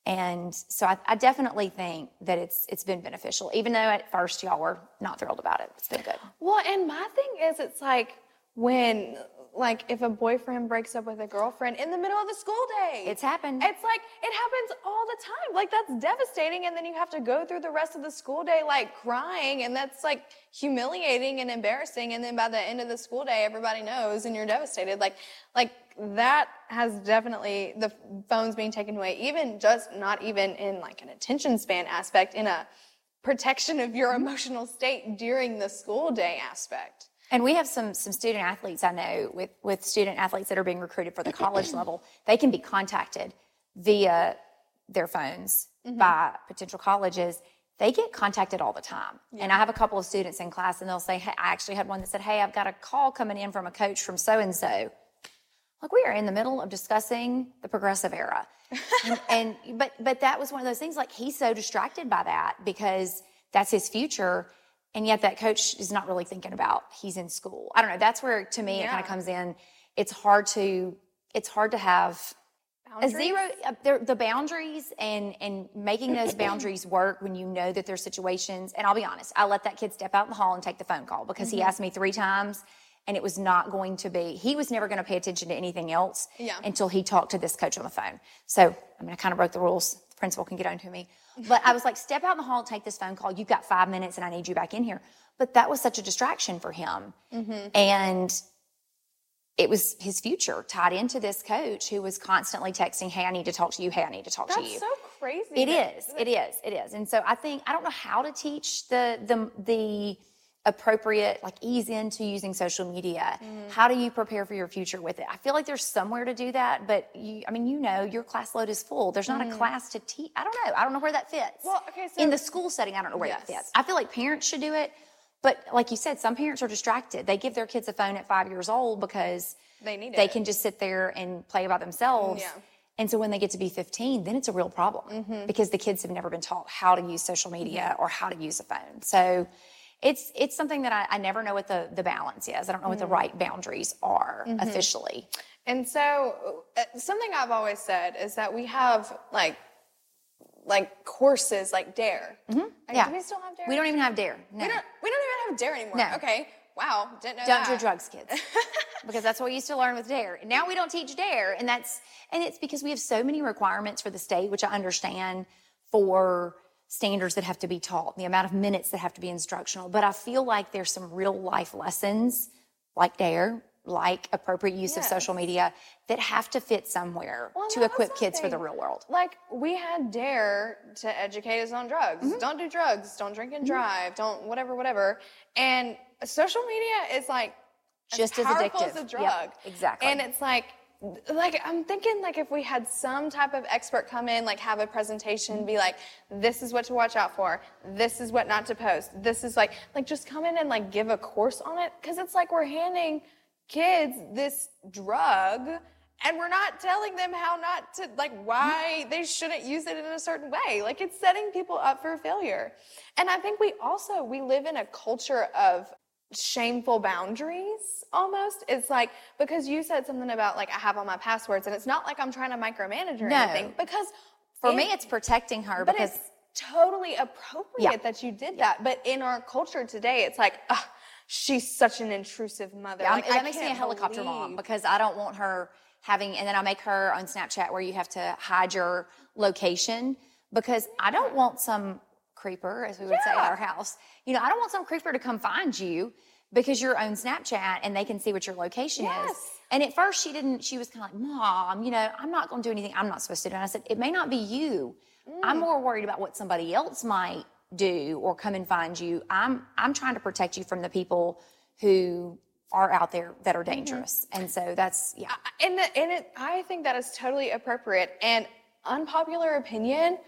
And so I, I definitely think that it's it's been beneficial, even though at first y'all were not thrilled about it. It's been good.
Well, and my thing is, it's like when, like, if a boyfriend breaks up with a girlfriend in the middle of the school day.
It's happened.
It's like, it happens all the time. Like, that's devastating. And then you have to go through the rest of the school day, like, crying. And that's, like, humiliating and embarrassing. And then by the end of the school day, everybody knows and you're devastated. Like, like, that has definitely the phones being taken away, even just not even in like an attention span aspect, in a protection of your emotional state during the school day aspect.
And we have some some student athletes I know with with student athletes that are being recruited for the college level. They can be contacted via their phones mm-hmm. by potential colleges. They get contacted all the time. And I have a couple of students in class and they'll say, Hey, I actually had one that said, Hey, I've got a call coming in from a coach from so and so. Like we are in the middle of discussing the progressive era. and, and but but that was one of those things like he's so distracted by that because that's his future and yet that coach is not really thinking about he's in school. I don't know that's where to me it kind of comes in. It's hard to it's hard to have a zero uh, the boundaries and and making those boundaries work when you know that there's situations and i'll be honest i let that kid step out in the hall and take the phone call because he
Mm-hmm.
asked me three times and it was not going to be he was never going to pay attention to anything else
Yeah.
until he talked to this coach on the phone. So i mean i kind of broke the rules principal can get on to me but i was like step out in the hall take this phone call you've got five minutes and i need you back in here but that was such a distraction for him
Mm-hmm.
and it was his future tied into this coach who was constantly texting, Hey, I need to talk to you. Hey, I need to talk to you.
That's so crazy.
It is. It is. It is. And so I think I don't know how to teach the the the appropriate like ease into using social media.
Mm.
How do you prepare for your future with it? I feel like there's somewhere to do that, but you I mean, you know, your class load is full. There's not a class to teach. I don't know. I don't know where that fits.
Mm. Well, okay, so-
in the school setting, I don't know where that fits. I feel like parents should do it. But like you said, some parents are distracted. They give their kids a phone at five years old because
They need it.
they can just sit there and play by themselves.
Yeah.
And so when they get to be 15, then it's a real problem
Mm-hmm.
because the kids have never been taught how to use social media or how to use a phone. So it's it's something that I, I never know what the, the balance is. I don't know what the
Mm-hmm.
right boundaries are officially.
And so, uh, something I've always said is that we have like, like courses like Dare.
Mm-hmm. Yeah.
Do we still have Dare?
We don't even have Dare. No.
We don't. We don't even have Dare anymore.
No.
Okay. Wow. Didn't know
don't
that.
do drugs, kids. because that's what we used to learn with DARE. And now we don't teach DARE. And that's and it's because we have so many requirements for the state, which I understand for standards that have to be taught, the amount of minutes that have to be instructional. But I feel like there's some real life lessons like DARE, like appropriate use of social media that have to fit somewhere
Well,
to equip kids for the real world.
Like we had Dare to educate us on drugs.
Mm-hmm.
Don't do drugs. Don't drink and drive. Don't whatever, whatever. And social media is like
Just as
powerful
addictive.
as a
Yep,
drug.
exactly.
And it's like, like I'm thinking like if we had some type of expert come in, like have a presentation, be like, this is what to watch out for. This is what not to post. This is like, like just come in and like give a course on it, because it's like we're handing kids this drug and we're not telling them how not to like why they shouldn't use it in a certain way like it's setting people up for failure and i think we also we live in a culture of shameful boundaries almost it's like because you said something about like i have all my passwords and it's not like i'm trying to micromanage or
No.
anything because
For
it-
me, it's protecting her
but
because
it's totally appropriate
Yeah.
that you did that but in our culture today it's like she's such an intrusive mother
Yeah,
like,
that
I
makes me a helicopter mom because I don't want her having, and then I make her on Snapchat where you have to hide your location because I don't want some creeper, as we would say at our house. You know, I don't want some creeper to come find you because you're on Snapchat and they can see what your location is. And at first she didn't, she was kind of like, Mom, you know, I'm not going to do anything I'm not supposed to do. And I said, It may not be you. I'm mm. more worried about what somebody else might do or come and find you. I'm I'm trying to protect you from the people who are out there that are mm-hmm. dangerous. And so that's yeah.
and the, and it, I think that is totally appropriate. And unpopular opinion,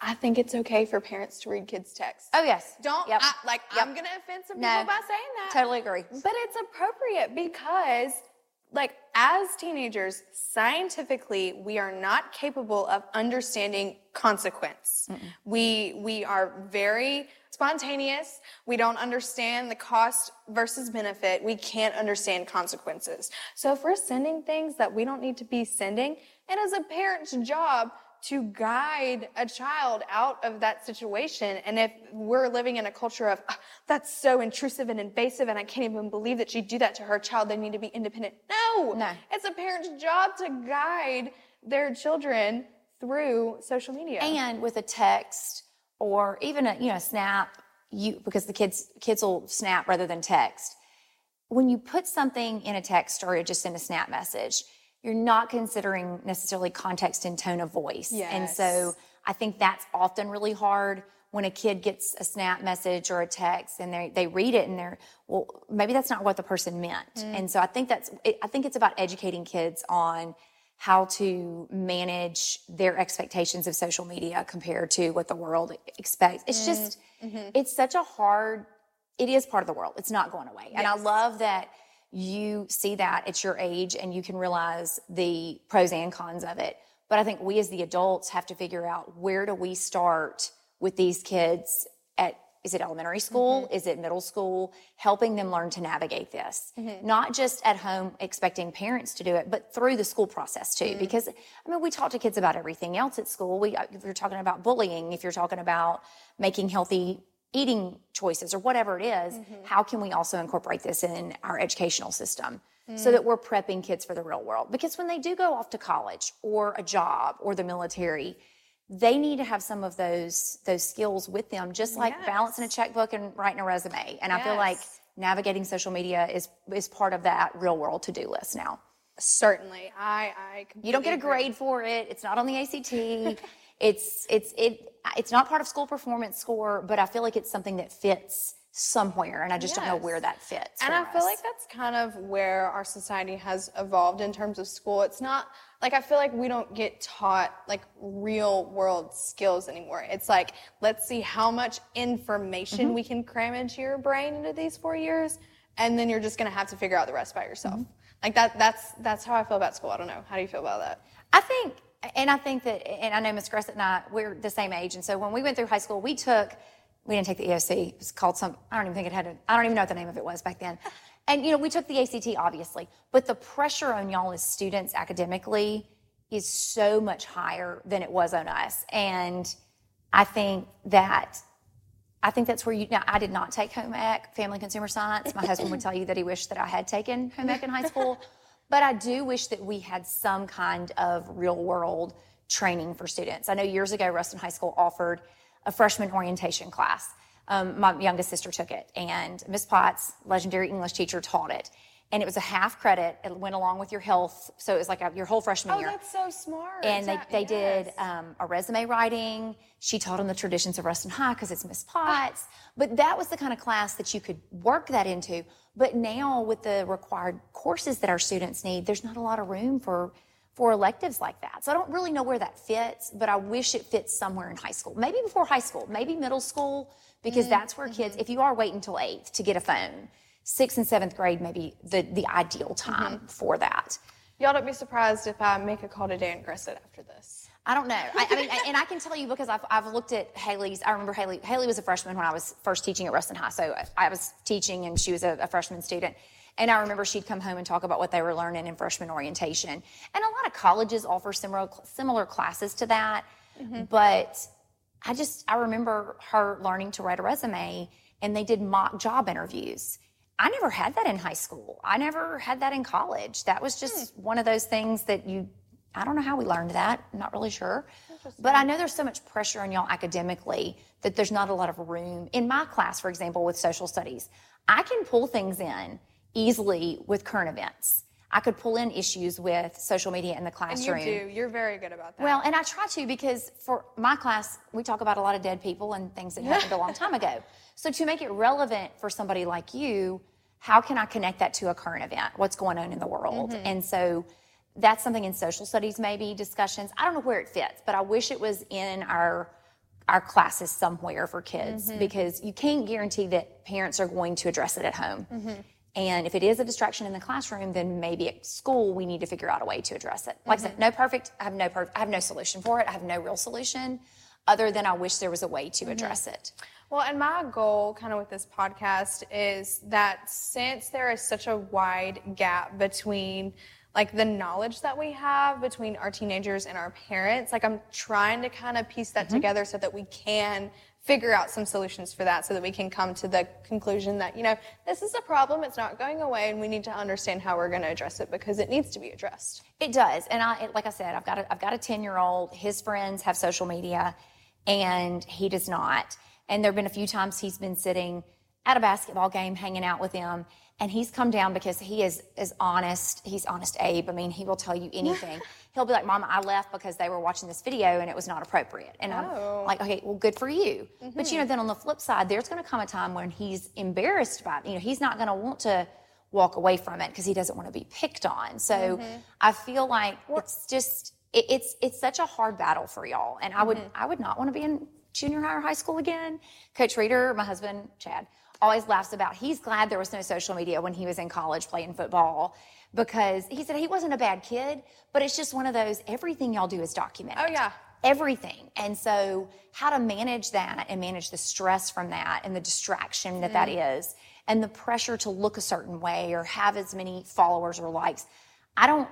I think it's okay for parents to read kids' texts.
Oh yes.
Don't
Yep.
I, like
Yep.
I'm gonna offend some
No.
people by saying that.
Totally agree.
But it's appropriate because, like, as teenagers, scientifically, we are not capable of understanding consequence. We we are very spontaneous. We don't understand the cost versus benefit. We can't understand consequences. So if we're sending things that we don't need to be sending, it is a parent's job to guide a child out of that situation. And if we're living in a culture of, "Ah, that's so intrusive and invasive, and I can't even believe that she'd do that to her child, they need to be independent. No,
No.
it's a parent's job to guide their children through social media.
And with a text or even a you know snap, you because the kids kids will snap rather than text. When you put something in a text or just in a snap message, you're not considering necessarily context and tone of voice. And so I think that's often really hard when a kid gets a snap message or a text and they they read it and they're well maybe that's not what the person meant. Mm. And so I think that's I think it's about educating kids on how to manage their expectations of social media compared to what the world expects. It's mm. just mm-hmm. it's such a hard it is part of the world. It's not going away. And I love that you see that at your age and you can realize the pros and cons of it. But I think we as the adults have to figure out where do we start with these kids at is it elementary school? Mm-hmm. Is it middle school? Helping them learn to navigate this. Mm-hmm. Not just at home expecting parents to do it, but through the school process too. Mm-hmm. Because I mean, we talk to kids about everything else at school. We uh, if you're talking about bullying, if you're talking about making healthy eating choices or whatever it is, mm-hmm. how can we also incorporate this in our educational system mm. so that we're prepping kids for the real world? Because when they do go off to college or a job or the military, they need to have some of those those skills with them, just like balancing a checkbook and writing a resume. And I feel like navigating social media is is part of that real world to do list now.
Certainly. I, I
You don't get a
agree.
grade for it. It's not on the ACT. it's it's it it's not part of school performance score, but I feel like it's something that fits somewhere, and I just don't know where that fits.
And I feel like that's kind of where our society has evolved in terms of school. It's not like I feel like we don't get taught like real world skills anymore. It's like, let's see how much information
Mm-hmm.
we can cram into your brain into these four years, and then you're just gonna have to figure out the rest by yourself.
Mm-hmm.
Like that that's that's how I feel about school. I don't know. How do you feel about that?
I think, and I think that, and I know Miss Gressett and I, we're the same age, and so when we went through high school, we took, we didn't take the EOC. It was called some. I don't even think it had. A, I don't even know what the name of it was back then. And you know, we took the ACT obviously, but the pressure on y'all as students academically is so much higher than it was on us, and I think that I think that's where you. Now, I did not take home ec, family consumer science. My husband would tell you that he wished that I had taken home ec in high school, but I do wish that we had some kind of real world training for students. I know years ago, Ruston High School offered a freshman orientation class. Um, my youngest sister took it, and Miss Potts, legendary English teacher, taught it. And it was a half credit. It went along with your health, so it was like a, your whole freshman
Oh,
year Oh,
that's so smart.
and they,
That-
they did
yes.
um, a resume writing. She taught them the traditions of Ruston High because it's Miss Potts. Ah. But that was the kind of class that you could work that into. But now with the required courses that our students need, there's not a lot of room for for electives like that. So I don't really know where that fits, but I wish it fits somewhere in high school. Maybe before high school, maybe middle school, because mm-hmm. that's where kids, mm-hmm. if you are waiting until eighth to get a phone, sixth and seventh grade may be the, the ideal mm-hmm. time for that.
Y'all don't be surprised if I make a call to Dan Gressett after this.
I don't know. I, I mean, and I can tell you because I've, I've looked at Haley's. I remember Haley. Haley was a freshman when I was first teaching at Ruston High. So I was teaching, and she was a, a freshman student. And I remember she'd come home and talk about what they were learning in freshman orientation. And a lot of colleges offer similar similar classes to that. Mm-hmm. But I just I remember her learning to write a resume, and they did mock job interviews. I never had that in high school. I never had that in college. That was just hmm. one of those things that you I don't know how we learned that. I'm not really sure. But I know there's so much pressure on y'all academically that there's not a lot of room. In my class, for example, with social studies, I can pull things in easily with current events. I could pull in issues with social media in the
And
classroom.
you do. You're very good about that.
Well, and I try to because for my class, we talk about a lot of dead people and things that happened a long time ago. So to make it relevant for somebody like you, how can I connect that to a current event? What's going on in the world?
Mm-hmm.
And so that's something in social studies, maybe discussions. I don't know where it fits, but I wish it was in our our classes somewhere for kids mm-hmm. because you can't guarantee that parents are going to address it at home. Mm-hmm. And if it is a distraction in the classroom, then maybe at school we need to figure out a way to address it. Like I said, mm-hmm. no perfect. I have no per- I have no solution for it. I have no real solution, other than I wish there was a way to address it.
Well, and my goal kind of with this podcast is that since there is such a wide gap between like the knowledge that we have between our teenagers and our parents, like I'm trying to kind of piece that mm-hmm. together so that we can figure out some solutions for that so that we can come to the conclusion that, you know, this is a problem, it's not going away, and we need to understand how we're going to address it because it needs to be addressed.
It does, and I like I said, I've got a, I've got a ten year old. His friends have social media, and he does not. And there have been a few times he's been sitting at a basketball game, hanging out with them, and he's come down because he is is honest. He's honest, Abe. I mean, he will tell you anything. He'll be like, "Mama, I left because they were watching this video and it was not appropriate." And
Oh.
I'm like, "Okay, well, good for you." But you know, mm-hmm. then on the flip side, there's going to come a time when he's embarrassed by it. You know, he's not going to want to walk away from it because he doesn't want to be picked on. So mm-hmm. I feel like it's just it, it's it's such a hard battle for y'all, and I would mm-hmm. I would not want to be in junior high or high school again. Coach Reeder, my husband Chad, always laughs about he's glad there was no social media when he was in college playing football because he said he wasn't a bad kid, but it's just one of those everything y'all do is documented
Oh, yeah.
everything. And so, how to manage that and manage the stress from that and the distraction that that mm-hmm. is, and the pressure to look a certain way or have as many followers or likes. I don't,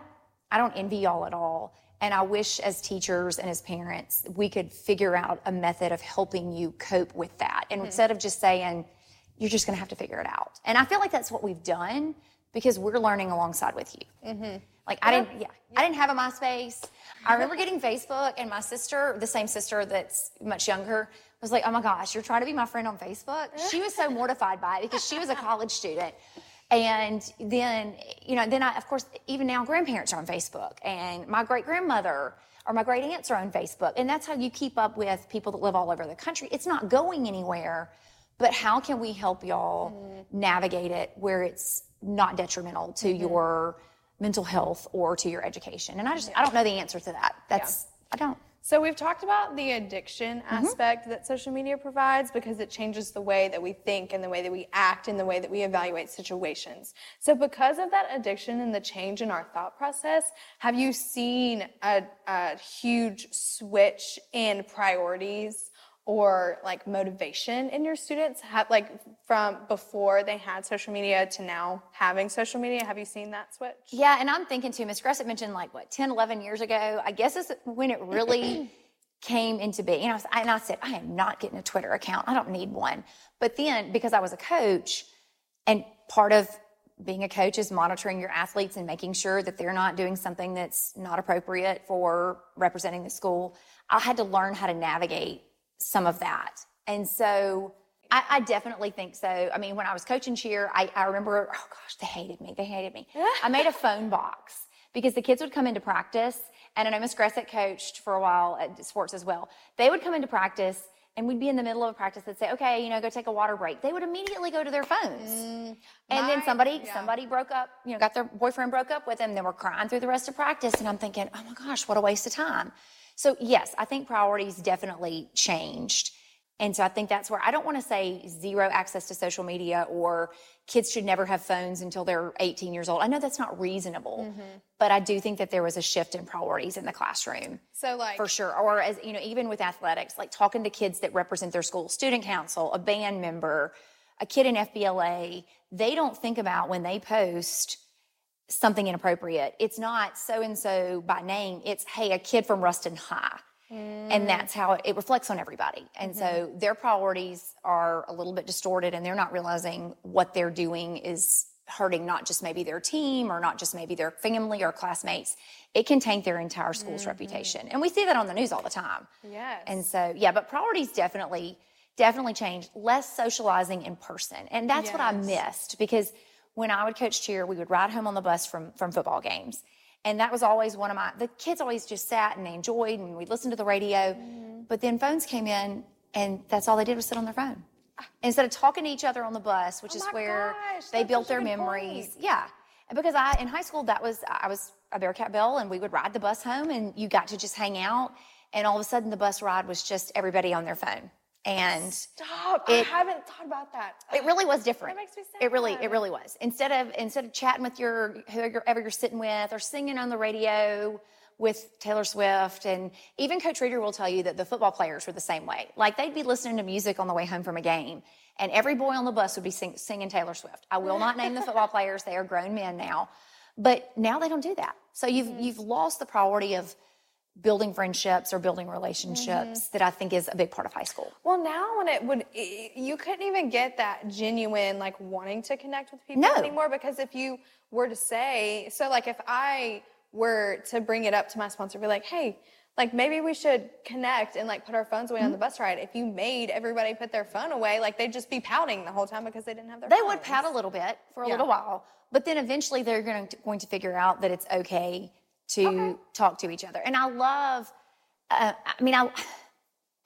I don't envy y'all at all. And I wish as teachers and as parents, we could figure out a method of helping you cope with that. And hmm. instead of just saying, you're just going to have to figure it out. And I feel like that's what we've done because we're learning alongside with you. Mm-hmm. Like I didn't, yeah, I didn't have a MySpace. I remember getting Facebook, and my sister, the same sister that's much younger, was like, "Oh my gosh, you're trying to be my friend on Facebook." She was so mortified by it because she was a college student. And then, you know, then I, of course, even now, grandparents are on Facebook, and my great grandmother or my great aunts are on Facebook, and that's how you keep up with people that live all over the country. It's not going anywhere, but how can we help y'all mm-hmm. navigate it where it's not detrimental to mm-hmm. your mental health or to your education? And I just, I don't know the answer to that. That's, I don't.
So we've talked about the addiction mm-hmm. aspect that social media provides because it changes the way that we think and the way that we act and the way that we evaluate situations. So because of that addiction and the change in our thought process, have you seen a, a huge switch in priorities or like motivation in your students have like from before they had social media to now having social media have you seen that switch
Yeah, and I'm thinking too, Miss Gressett mentioned like what, 10, 11 years ago. I guess is when it really came into being. And I, was, and I said, I am not getting a Twitter account. I don't need one. But then because I was a coach, and part of being a coach is monitoring your athletes and making sure that they're not doing something that's not appropriate for representing the school, I had to learn how to navigate some of that. And so I, I definitely think so. I mean, when I was coaching cheer, I, I remember, oh gosh, they hated me. They hated me. I made a phone box because the kids would come into practice, and I know Miss Gressett coached for a while at sports as well. They would come into practice, and we'd be in the middle of a practice and say, okay, you know, go take a water break. They would immediately go to their phones. Mm, and then somebody,
yeah.
somebody broke up, you know, got their boyfriend broke up with them. They were crying through the rest of practice. And I'm thinking, oh my gosh, what a waste of time. So, yes, I think priorities definitely changed. And so I think that's where I don't want to say zero access to social media or kids should never have phones until they're 18 years old. I know that's not reasonable,
Mm-hmm.
but I do think that there was a shift in priorities in the classroom
so like
for sure. Or as you know, even with athletics, like talking to kids that represent their school, student council, a band member, a kid in FBLA, they don't think about when they post something inappropriate. It's not so and so by name. It's hey, a kid from Ruston High. And mm. that's how it, it reflects on everybody. And so mm-hmm. their priorities are a little bit distorted and they're not realizing what they're doing is hurting not just maybe their team or not just maybe their family or classmates. It can taint their entire school's mm-hmm. reputation. And we see that on the news all the time.
yes
And so, yeah, but priorities definitely, definitely change. Less socializing in person. And that's what I missed because when I would coach cheer, we would ride home on the bus from, from football games. And that was always one of my, the kids always just sat and they enjoyed and we'd listen to the radio.
Mm-hmm.
But then phones came in and that's all they did was sit on their phone. Instead of talking to each other on the bus, which is.
Oh my
where
gosh,
they built their memories.
point.
Yeah. And Because I, in high school, that was, I was a Bearcat Belle and we would ride the bus home and you got to just hang out. and all of a sudden the bus ride was just everybody on their phone. And
Stop. I haven't thought about that.
it really was different.
That makes me
It really, it really was. Instead of instead of chatting with your whoever you're sitting with, or singing on the radio with Taylor Swift, and even Coach Reeder will tell you that the football players were the same way. Like they'd be listening to music on the way home from a game, and every boy on the bus would be sing, singing Taylor Swift. I will not name the football players; they are grown men now, but now they don't do that. So you've
Mm-hmm.
you've lost the priority of building friendships or building relationships
Mm-hmm.
that I think is a big part of high school.
Well, now when it would, you couldn't even get that genuine like wanting to connect with people
No.
anymore because if you were to say, so like if I were to bring it up to my sponsor, be like, hey, like maybe we should connect and like put our phones away on the
Mm-hmm.
bus ride. If you made everybody put their phone away, like they'd just be pouting the whole time because they didn't have their. Phone.
They would pout a little bit for a
Yeah.
little while, but then eventually they're going to, going to figure out that it's okay to
Okay.
talk to each other. And I love, uh, I mean, I,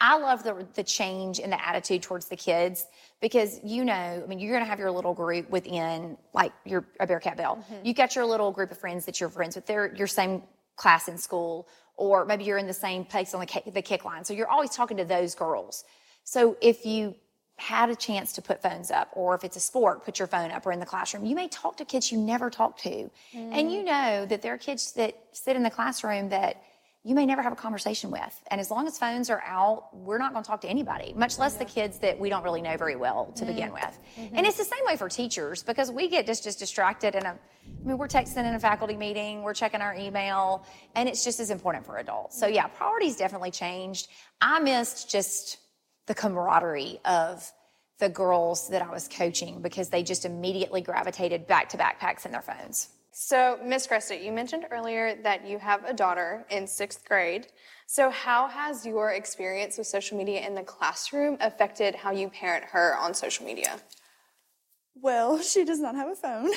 I love the the change in the attitude towards the kids because you know, I mean, you're going to have your little group within like your a Bearcat Belle.
Mm-hmm.
You got your little group of friends that you're friends with. They're your same class in school, or maybe you're in the same place on the kick, the kick line. So you're always talking to those girls. So if you had a chance to put phones up, or if it's a sport, put your phone up or in the classroom, you may talk to kids you never talk to. And mm-hmm. you know that there are kids that sit in the classroom that you may never have a conversation with. And as long as phones are out, we're not going to talk to anybody, much less the kids that we don't really know very well to mm-hmm. begin with. Mm-hmm. And it's the same way for teachers because we get just, just distracted and um, I mean, we're texting in a faculty meeting, we're checking our email, and it's just as important for adults. So yeah, priorities definitely changed. I missed just the camaraderie of the girls that I was coaching because they just immediately gravitated back to backpacks and their phones.
So, Miss Gressett, you mentioned earlier that you have a daughter in sixth grade. So, how has your experience with social media in the classroom affected how you parent her on social media?
Well, she does not have a phone.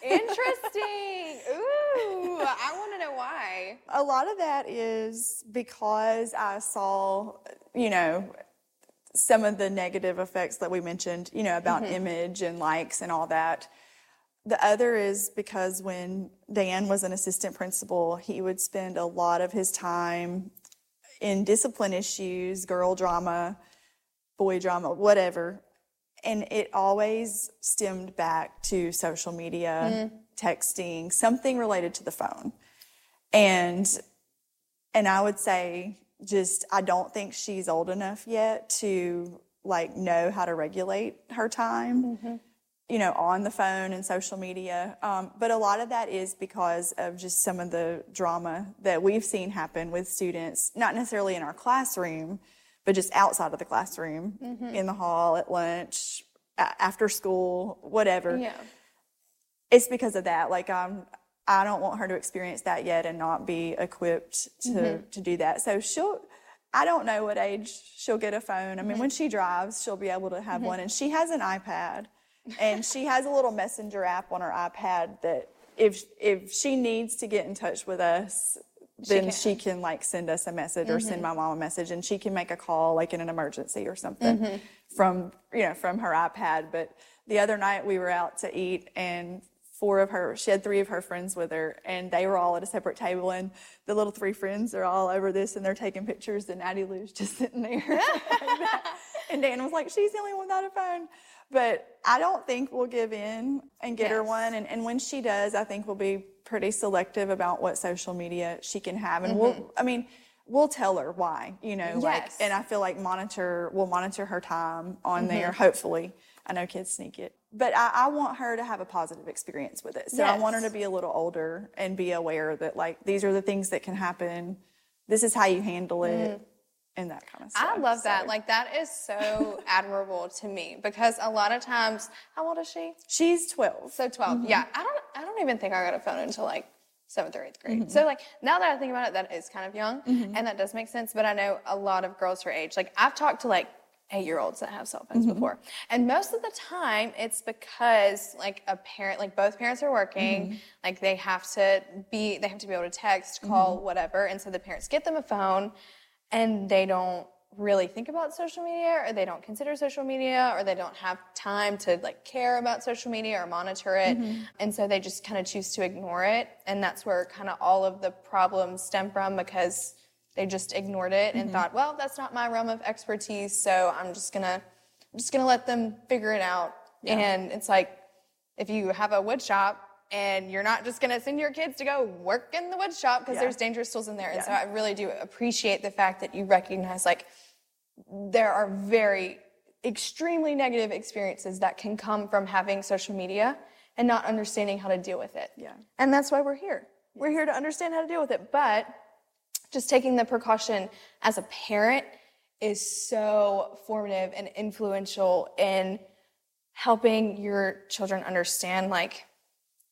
Interesting. Ooh, I want to know why.
A lot of that is because I saw, you know, some of the negative effects that we mentioned, you know, about mm-hmm. image and likes and all that. The other is because when Dan was an assistant principal, he would spend a lot of his time in discipline issues, girl drama, boy drama, whatever. And it always stemmed back to social media, mm. texting, something related to the phone. And and I would say just I don't think she's old enough yet to like know how to regulate her time you know, on the phone and social media. Um, but a lot of that is because of just some of the drama that we've seen happen with students, not necessarily in our classroom, but just outside of the classroom, in the hall, at lunch, after school, whatever.
Yeah.
It's because of that. Like, um, I don't want her to experience that yet and not be equipped to, mm-hmm. to do that. So she'll, I don't know what age she'll get a phone. I mean, mm-hmm. when she drives, she'll be able to have mm-hmm. one. And she has an iPad and she has a little messenger app on her iPad that if if she needs to get in touch with us, then she can, like send us a message or send my mom a message and she can make a call like in an emergency or something from you know from her iPad. But the other night we were out to eat and four of her she had three of her friends with her and they were all at a separate table and the little three friends are all over this and they're taking pictures and Addie Lou's just sitting there. and Dan was like, she's the only one without a phone. But I don't think we'll give in and get her one. And, and when she does, I think we'll be pretty selective about what social media she can have. And we'll, mm-hmm. I mean, we'll tell her why, you know, like,
Yes.
and I feel like monitor, we'll monitor her time on there, mm-hmm. hopefully. I know kids sneak it. But I, I want her to have a positive experience with it. So I want her to be a little older and be aware that, like, these are the things that can happen. This is how you handle it. And that kind of stuff.
I love that.
So-
Like, that is so admirable to me because a lot of times, how old is she?
She's 12.
So 12.
Mm-hmm.
Yeah. I don't I don't even think I got a phone until like seventh or eighth grade. So like now that I think about it, that is kind of young
Mm-hmm.
and that does make sense. But I know a lot of girls her age. Like I've talked to like eight year olds that have cell phones
Mm-hmm.
before. And most of the time it's because like a parent like both parents are working,
Mm-hmm.
like they have to be they have to be able to text, call, whatever. And so the parents get them a phone and they don't really think about social media or they don't consider social media or they don't have time to like care about social media or monitor it and so they just kind of choose to ignore it and that's where kind of all of the problems stem from because they just ignored it
Mm-hmm.
and thought, well, that's not my realm of expertise, so I'm just gonna I'm just gonna let them figure it out. And it's like if you have a wood shop and you're not just gonna send your kids to go work in the wood shop because
Yeah.
there's dangerous tools in there. And so I really do appreciate the fact that you recognize like there are very extremely negative experiences that can come from having social media and not understanding how to deal with it.
Yeah.
And that's why we're here. We're here to understand how to deal with it. But just taking the precaution as a parent is so formative and influential in helping your children understand like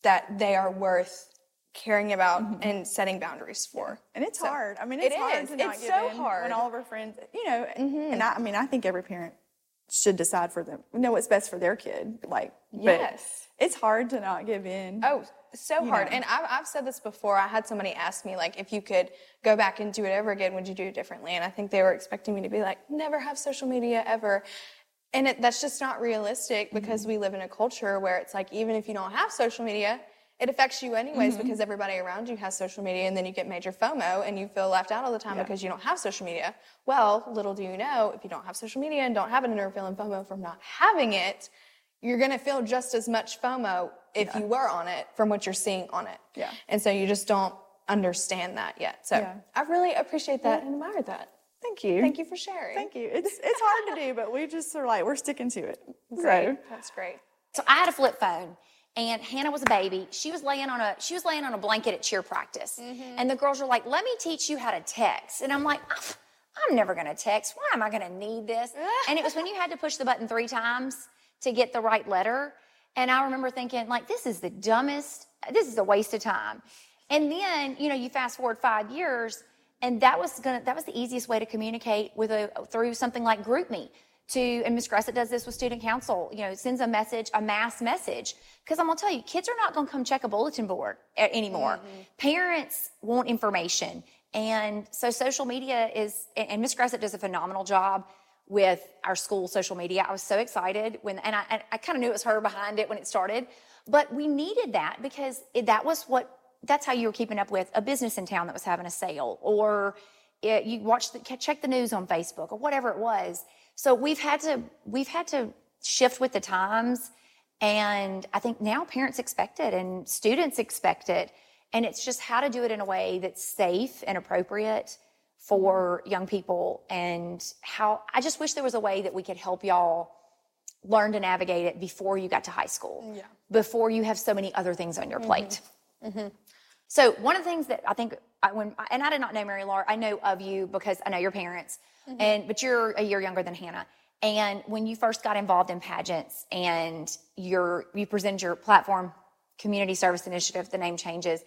that they are worth caring about mm-hmm. and setting boundaries for.
And it's
So,
hard. I mean,
it
it's hard
is.
to not
It's
give
so
in
hard.
when all of our friends, you know, mm-hmm. and I, I mean, I think every parent should decide for them, know what's best for their kid. Like,
Yes.
it's hard to not give in.
Oh, so hard.
know.
And I've, I've said this before. I had somebody ask me, like, if you could go back and do it over again, would you do it differently? And I think they were expecting me to be like, never have social media ever. And it, that's just not realistic because mm-hmm. we live in a culture where it's like, even if you don't have social media, it affects you anyways mm-hmm. because everybody around you has social media and then you get major FOMO and you feel left out all the time because you don't have social media. Well, little do you know, if you don't have social media and don't have it and are feeling FOMO from not having it, you're gonna feel just as much FOMO if you were on it from what you're seeing on it.
Yeah.
And so you just don't understand that yet. So
Yeah.
I really appreciate that and admire that.
Thank you.
Thank you for sharing.
Thank you. It's it's hard to do, but we just are like we're sticking to it.
Great.
So
That's great.
So I had a flip phone, and Hannah was a baby. She was laying on a she was laying on a blanket at cheer practice, and the girls were like, "Let me teach you how to text," and I'm like. "Ah, I'm never gonna text. Why am I gonna need this? And it was when you had to push the button three times to get the right letter. And I remember thinking, like, this is the dumbest, this is a waste of time. And then, you know, you fast forward five years, and that was gonna that was the easiest way to communicate with a through something like GroupMe. To and Ms. Gressett does this with student council. You know, sends a message, a mass message. Because I'm gonna tell you, kids are not gonna come check a bulletin board anymore. Mm-hmm. Parents want information, and so social media is. And and Ms. Gressett does a phenomenal job with our school social media. I was so excited when, and I, I kind of knew it was her behind it when it started, but we needed that because it, that was what, that's how you were keeping up with a business in town that was having a sale or it, you watch the, check the news on Facebook or whatever it was. So we've had to, we've had to shift with the times. And I think now parents expect it and students expect it. And it's just how to do it in a way that's safe and appropriate for young people and how I just wish there was a way that we could help y'all learn to navigate it before you got to high school.
Yeah.
Before you have so many other things on your mm-hmm. plate. Mm-hmm. So one of the things that I think I, when and I did not know Mary Laura, I know of you because I know your parents, mm-hmm. and but you're a year younger than Hannah. And when you first got involved in pageants and your you presented your platform, community service initiative, the name changes.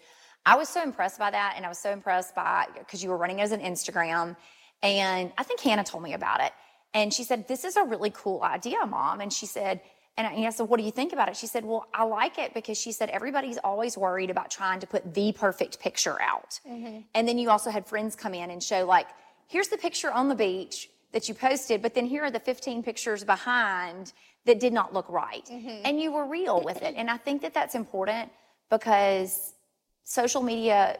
I was so impressed by that, and I was so impressed by because you were running as an Instagram, and I think Hannah told me about it, and she said, "This is a really cool idea, Mom." And she said, and I, and I said, What do you think about it? She said, Well, I like it because she said, Everybody's always worried about trying to put the perfect picture out. Mm-hmm. And then you also had friends come in and show, like, here's the picture on the beach that you posted, but then here are the 15 pictures behind that did not look right. Mm-hmm. And you were real with it. And I think that that's important because social media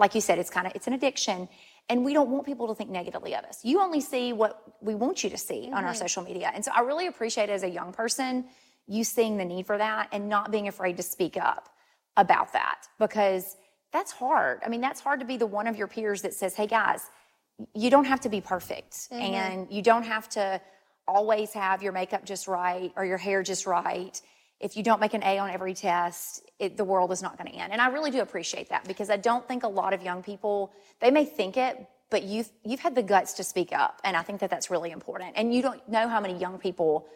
like you said, it's kind of it's an addiction, and we don't want people to think negatively of us. You only see what we want you to see on our mm-hmm. social media, and so I really appreciate as a young person you seeing the need for that and not being afraid to speak up about that because that's hard. I mean, that's hard to be the one of your peers that says, "Hey guys, you don't have to be perfect, mm-hmm. and you don't have to always have your makeup just right or your hair just right." If you don't make an A on every test, it, the world is not going to end. And I really do appreciate that because I don't think a lot of young people they may think it, but you've you've had the guts to speak up, and I think that that's really important. And you don't know how many young people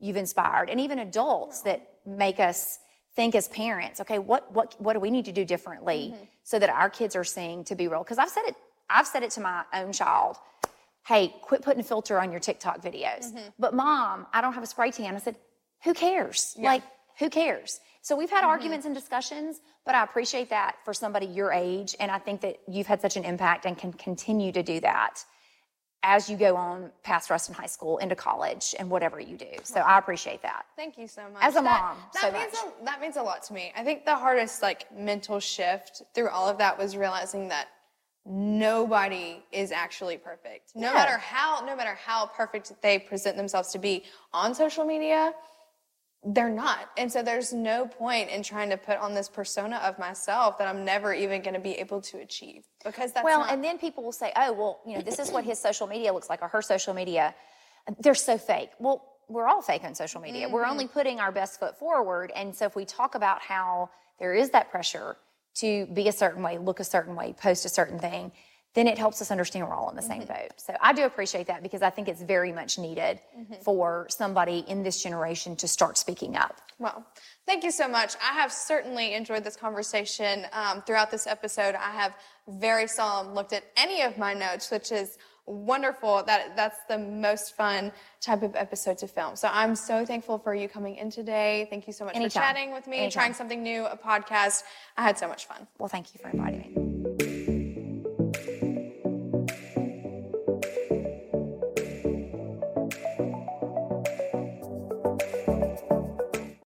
you've inspired, and even adults that make us think as parents, okay, what what what do we need to do differently mm-hmm. so that our kids are seeing to be real? Because I've said it, I've said it to my own child. Hey, quit putting a filter on your TikTok videos. Mm-hmm. But mom, I don't have a spray tan. I said, who cares? Like, who cares? So we've had mm-hmm. arguments and discussions, but I appreciate that for somebody your age. And I think that you've had such an impact and can continue to do that as you go on past Ruston High School into college and whatever you do. So I mm-hmm. appreciate that.
Thank you so much.
As a
That-
mom,
that,
so
means
much.
A, that means a lot to me. I think the hardest like mental shift through all of that was realizing that nobody is actually perfect. No
Yeah.
matter how no matter how perfect they present themselves to be on social media, they're not. And so there's no point in trying to put on this persona of myself that I'm never even going to be able to achieve because that's
well,
not,
and then people will say, oh, well, you know, this is what his social media looks like or her social media. They're so fake. Well, we're all fake on social media. We're only mm-hmm. putting our best foot forward. And so if we talk about how there is that pressure to be a certain way, look a certain way, post a certain thing, then it helps us understand we're all in the same boat. So I do appreciate that because I think it's very much needed for somebody in this generation to start speaking up.
Well, thank you so much. I have certainly enjoyed this conversation. Um, throughout this episode, I have very seldom looked at any of my notes, which is wonderful. That that's the most fun type of episode to film. So I'm so thankful for you coming in today. Thank you so much
Anytime.
for chatting with me,
Anytime.
trying something new, a podcast. I had so much fun.
Well, thank you for inviting me.